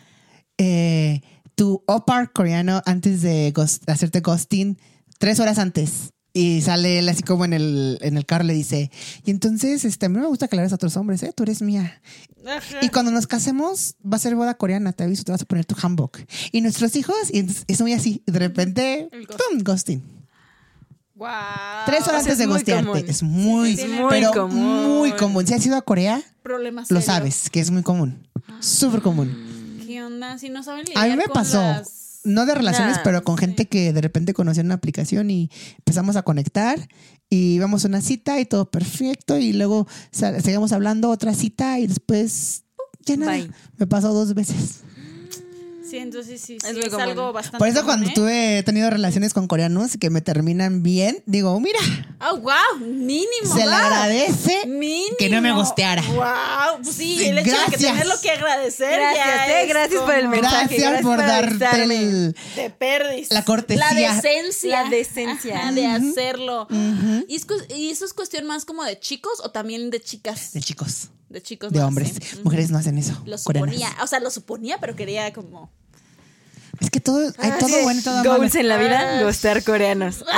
eh, tu opar coreano antes de ghost- hacerte ghosting tres horas antes. Y sale él así como en el, en el carro le dice, y entonces este, a mí no me gusta que le hagas a otros hombres, ¿eh? Tú eres mía. Ajá. Y cuando nos casemos, va a ser boda coreana, te aviso, te vas a poner tu hanbok. Y nuestros hijos, y entonces es muy así. De repente. ¡pum! Ghosting. Guau. Tres horas o sea, antes de común. Es muy, Sí, sí, muy pero común. muy común. Si has ido a Corea, Problemas lo sabes, que es muy común. Súper común. ¿Qué onda? Si no saben lidiar A mí me con pasó. las- No de relaciones, Nah, pero con gente que de repente conoció en una aplicación y empezamos a conectar y íbamos a una cita y todo perfecto y luego seguimos hablando otra cita y después ya nada. Bye. Me pasó dos veces. Sí, entonces sí, sí, Es es, muy común. algo bastante Por eso común, cuando ¿eh? tuve he tenido relaciones con coreanos que me terminan bien, digo, mira, ¡Ah, wow! Mínimo. se le wow. agradece Mínimo. que no me gusteara. ¡Wow! Pues sí, Sí, el hecho de que gracias. tenerlo que agradecer. Gracias, ya eh, es gracias por el mensaje. Gracias, gracias por por darte el- De perdis. la cortesía. La decencia. La decencia. Ajá, de hacerlo. ¿Y, es cu- ¿Y eso es cuestión más como de chicos o también de chicas? de chicos, De chicos. de no hombres. Mujeres no hacen eso. Lo coreanas. suponía. O sea, lo suponía, pero quería como. Es que todo, hay Ah, todo sí. bueno y todo malo. Goals en la vida, Ah. gustar coreanos.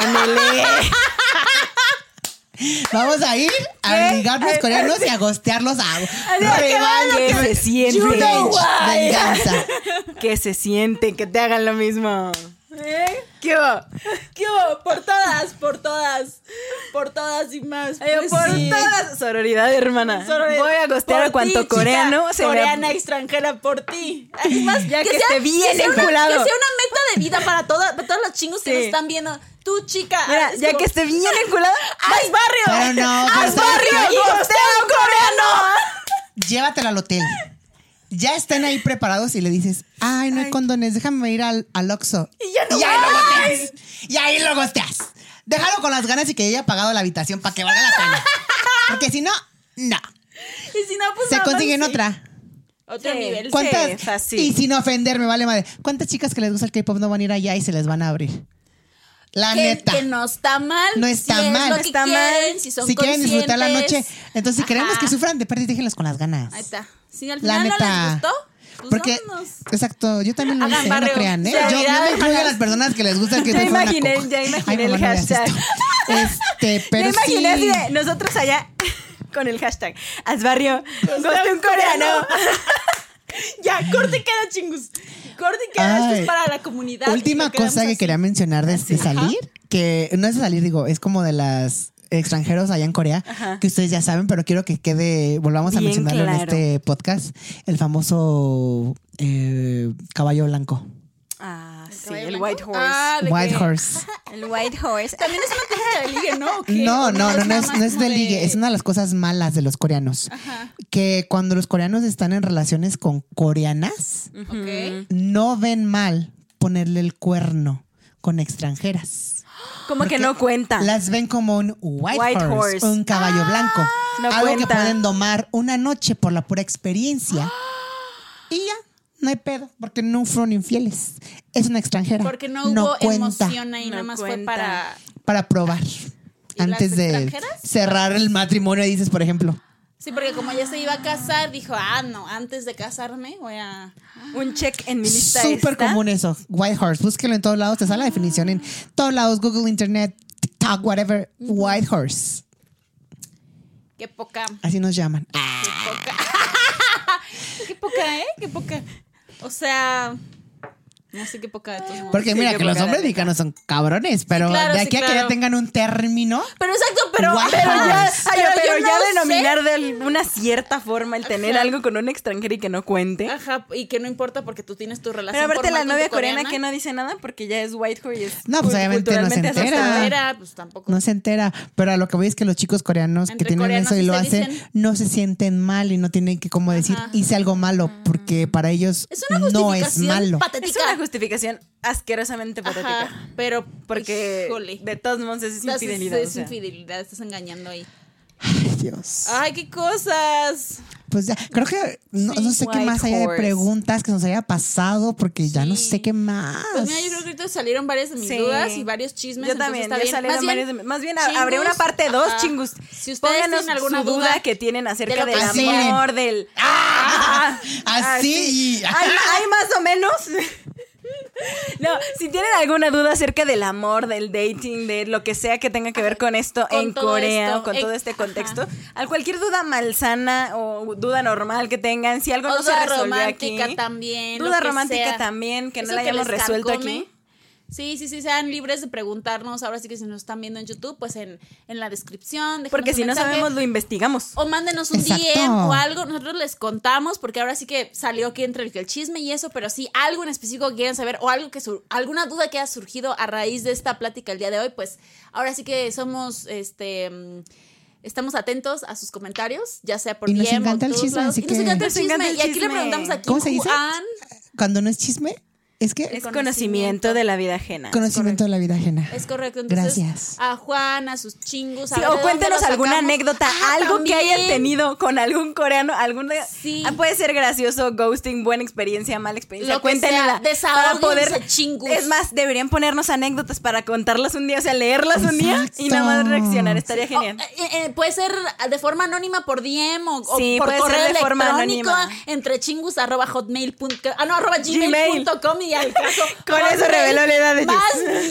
Vamos a ir a ¿Qué? ligarnos coreanos y a gostearlos a Que se siente. Venganza. Que se siente, que te hagan lo mismo. ¿Eh? ¿Qué hubo? ¿Qué hubo? Por todas, por todas. Por todas y más. Ay, Pues por sí. todas. Sororidad, hermana. Sororidad. Voy a a cuanto ti, chica coreano se me- Coreana extranjera por ti. Es más, Ya que esté bien que sea una- enculado. Que sea una meta de vida para, toda- para todos los chingos que nos están viendo. Tú, chica. Mira, ya como, que esté bien enculada. ¡Haz barrio! Pero no, ¡Haz barrio! ¿sabes ¡Y gostea a un coreano! Llévatela al hotel. Ya están ahí preparados y le dices, ay, no hay condones, déjame ir al, al Oxxo. Y ya no y ahí lo gosteas. Y ahí lo gosteas. Déjalo con las ganas y que haya pagado la habitación para que valga la pena. Porque si no, no. Y si no, pues Se consiguen sí. otra. Otro Sí. nivel. ¿Cuántas? Sí. Y sin ofender, me vale madre. ¿Cuántas chicas que les gusta el K-pop no van a ir allá y se les van a abrir? La que, neta. que no está mal. No está si es mal. lo No que está mal. quieren, si son si quieren disfrutar la noche. Entonces, si queremos que sufran de pérdida, déjenlos con las ganas. Ahí está. Si al La final no neta. les gustó, pues Porque, vámonos. exacto, yo también lo hice, no barrio. crean, ¿eh? Ya, yo, mira, yo me incluyo a las personas que les gusta que Ya a imaginé, ya Ay, imaginé mamá, el no hashtag. Este, pero Me imaginé así sí. de nosotros allá con el hashtag Asbarrio, goste un coreano. Ya, corte queda, chingus. Corte queda. Esto es para la comunidad. Última cosa que así. quería mencionar de, de salir, que no es de salir, digo, es como de las extranjeros allá en Corea, Ajá. que ustedes ya saben, pero quiero que quede, volvamos a mencionarlo en este podcast, el famoso eh, caballo blanco, Ah, sí, ¿Caballo el blanco? White Horse. Ah, de White Horse. El White Horse. También es una técnica de ligue, ¿no? No, ¿O no, no, no es, no es de ligue, es una de las cosas malas de los coreanos. Ajá. Que cuando los coreanos están en relaciones con coreanas, no ven mal ponerle el cuerno con extranjeras. Como que no cuenta. Las ven como un white, White horse, horse. un caballo blanco. no algo que pueden domar una noche por la pura experiencia. Y ya, no hay pedo, porque no fueron infieles. Es una extranjera. Porque no hubo cuenta emoción ahí, No nada más fue para. para probar. Antes de cerrar el matrimonio, dices, por ejemplo. Sí, porque como ya se iba a casar, dijo, ah, no, antes de casarme voy a. Un check en mi lista Súper común eso. White horse. Búsquelo en todos lados. Te sale la definición en todos lados. Google, Internet, TikTok, whatever. White horse. Qué poca. Así nos llaman. Qué poca, ¿eh? Qué poca. O sea. No sé qué poca de todos modos. Porque mira que los hombres mexicanos son cabrones, pero claro, de sí, aquí a que ya tengan un término. Pero exacto, pero. Pero ya, pero pero, yo ya no denominar sé. de alguna cierta forma el tener Ajá. algo con un extranjero y que no cuente. Ajá, y que no importa porque tú tienes tu relación. Pero aparte la novia coreana que no dice nada porque ya es white horse y es No, pues, obviamente no se entera. pues tampoco. No se entera. Pero a lo que voy es que los chicos coreanos que tienen coreanos eso y lo hacen, dicen. no se sienten mal y no tienen que como decir, Ajá. hice algo malo, porque para ellos Es una no es malo. Es una justificación asquerosamente patética. Ajá, pero. Porque híjole. de todos modos es Estás- infidelidad. Es o sea. infidelidad, estás engañando ahí. Ay, Dios. Ay, qué cosas. Pues ya, creo que no, sé qué más haya de preguntas que nos haya pasado, porque ya no sé qué más. Pues mira, yo creo que ahorita salieron varias de mis Sí. dudas y varios chismes. Yo también, ya bien. salieron Más bien, varios de- Más bien chingus, una parte 2, ajá. chingus. Si ustedes Pónganos tienen alguna su duda, duda que tienen acerca de del Así, amor, del... Ah, Así. ¿Hay, hay más o menos? No, si tienen alguna duda acerca del amor, del dating, de lo que sea que tenga que ver con esto Con en Corea esto, o con en- todo este contexto, ajá. cualquier duda malsana o duda normal que tengan, si algo o no se resolvió aquí, romántica también. duda romántica sea. también que no la hayamos resuelto carcome. aquí. Sí, sí, sí, sean libres de preguntarnos. Ahora sí que si nos están viendo en YouTube, pues en, en la descripción. Porque un si no sabemos, lo investigamos. O mándenos un Exacto. DM o algo, nosotros les contamos, porque ahora sí que salió aquí entre el, el chisme y eso, pero sí algo en específico que quieran saber o algo que sur- alguna duda que haya surgido a raíz de esta plática el día de hoy, pues ahora sí que somos este mm, estamos atentos a sus comentarios, ya sea por Y nos DM encanta o el chisme, lados. así y nos encanta el Nos chisme. y aquí le preguntamos a ¿Cómo se Kim dice? Juan, Cuando no es chisme, es que Es conocimiento. conocimiento de la vida ajena. conocimiento de la vida ajena. Es correcto, entonces Gracias. a Juan, a sus chingos, a Sí, ver o cuéntenos alguna anécdota, Ah, algo que hayan también. tenido con algún coreano, alguna Sí. Ah, puede ser gracioso, ghosting, buena experiencia, mala experiencia, Lo que cuéntenla sea, desahóguense, chingus. Es más, deberían ponernos anécdotas para contarlas un día, o sea, leerlas un día y nada más reaccionar, estaría genial. O, eh, eh, puede ser de forma anónima por DM o, o Sí, por puede ser correo de forma electrónico anónima. entre chingus arroba hotmail punto- ah, no, arroba Gmail. gmail.com y al caso Con eso reveló la edad de más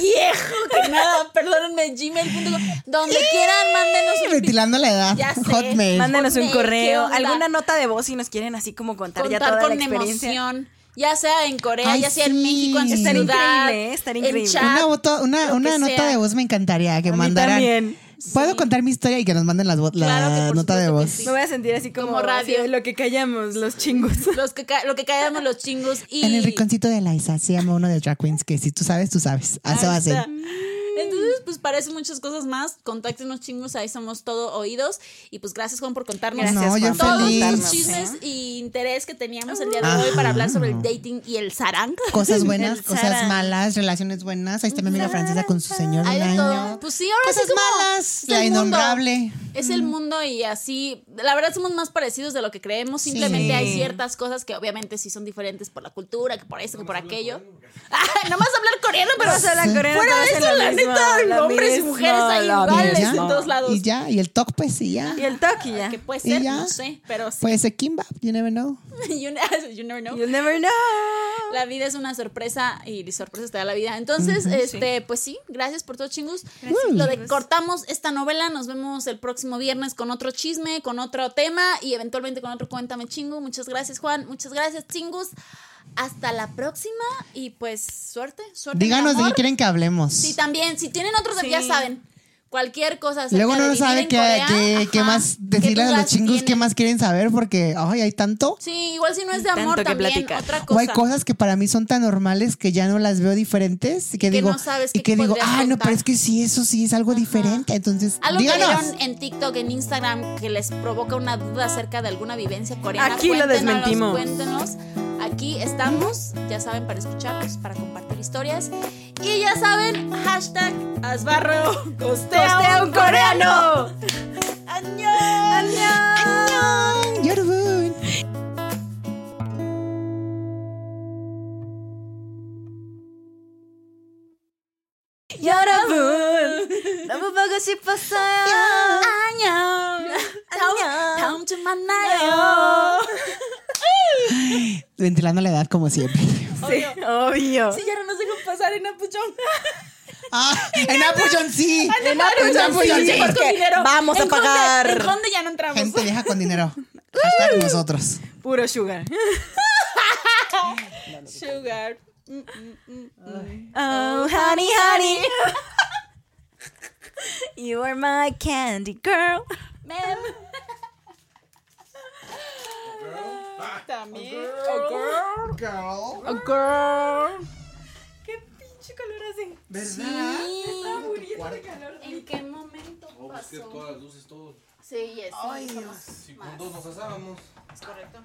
viejo que nada perdónenme gmail.com donde quieran mándenos un Ventilando la edad. Ya sé. Hotmail. Mándenos un Hotmail, ¿qué correo, alguna nota de voz si nos quieren así como contar, ya contar toda con la experiencia. emoción ya sea en Corea Ay, ya sea en. México en su ciudad increíble, ¿eh? Estaría en increíble. chat, Una, voto- una, nota sea. de voz me encantaría que A mandaran. también. Puedo Sí. contar mi historia y que nos manden las la Claro nota de voz. sí. Me voy a sentir así como, Como radio. así lo que callamos, los chingos. los que ca- lo que callamos los chingos y En el rinconcito de Liza se llama uno de Drag Queens que si tú sabes, tú sabes. Eso va Entonces, pues para eso muchas cosas más. Contáctenos chingos, ahí somos todo oídos. Y pues gracias, Juan, por contarnos Gracias, No, todos los contarnos, chismes ¿eh? y interés que teníamos el día de hoy para hablar sobre el dating y el sarang. Cosas buenas, El cosas malas, relaciones buenas. Ahí está mi amiga Francesa con su señor un de todo. año. Pues sí, ahora Cosas sí como malas. es La el mundo. innombrable. Es el mundo y así, la verdad somos más parecidos de lo que creemos, simplemente Sí. hay ciertas cosas que obviamente sí son diferentes por la cultura, que por eso, que por aquello. Ah, nomás hablar coreano, pero Vamos a hablar coreano, fuera de eso, es la neta, la hombres y mujeres ahí iguales misma. en todos lados. Y ya, y el talk, pues sí, ya. Y el toque ya. Que puede Y ser, ya. no sé, pero sí. Puede ser kimbap, you never know. you, ne- you never know. You'll never know. La vida es una sorpresa y sorpresas te da la vida. Entonces, este, pues sí, gracias por todo, chingus. Lo de cortamos esta novela. Nos vemos el próximo viernes con otro chisme, con otro tema y eventualmente con otro Cuéntame Chingu. Muchas gracias, Juan. Muchas gracias, chingus. Hasta la próxima y pues suerte, suerte. Díganos de qué quieren que hablemos. Sí, también. Si tienen otros, Sí. ya saben. Cualquier cosa. Luego no vivir sabe qué, qué- más qué decirle a los dudas chingus, qué más quieren saber, porque ay, hay tanto. Sí, igual si no es de amor que también, platicar. otra O cosa. hay cosas que para mí son tan normales que ya no las veo diferentes y que, que digo, no sabes y que digo, ah, no, contar". pero es que sí, eso sí es algo diferente. Entonces, Algo que díganos. vieron en TikTok, en Instagram, que les provoca una duda acerca de alguna vivencia coreana. Aquí lo desmentimos. Cuéntenos. Aquí estamos, ya saben, para escucharlos, para compartir historias. Y ya saben, hashtag Asbarro costea, Costea un coreano. ¡Añón! ¡Añón! 여러분. 여러분 너무 보고 싶었어요. ¡Añón! 다음, 안녕. 다음 주 만나요. Ventilando la edad como siempre. Sí, obvio. Sí, ya no nos dejan pasar en Apuchón. Ah, en Apuchon sí. En Apuchon sí, sí. porque vamos a pagar. En Conde ya no entramos. Gente vieja con dinero. Hashtag nosotros. Puro sugar. Sugar. Mm, mm, mm, mm. Oh, honey, honey. You are my candy girl. Mem. También. A girl. Girl. A girl. Qué pinche calor hace. ¿Verdad? ¿En qué momento Vamos a buscar pasó? todas las luces, todo. Sí, es. Ay, Dios. Si con dos nos casábamos. Es correcto.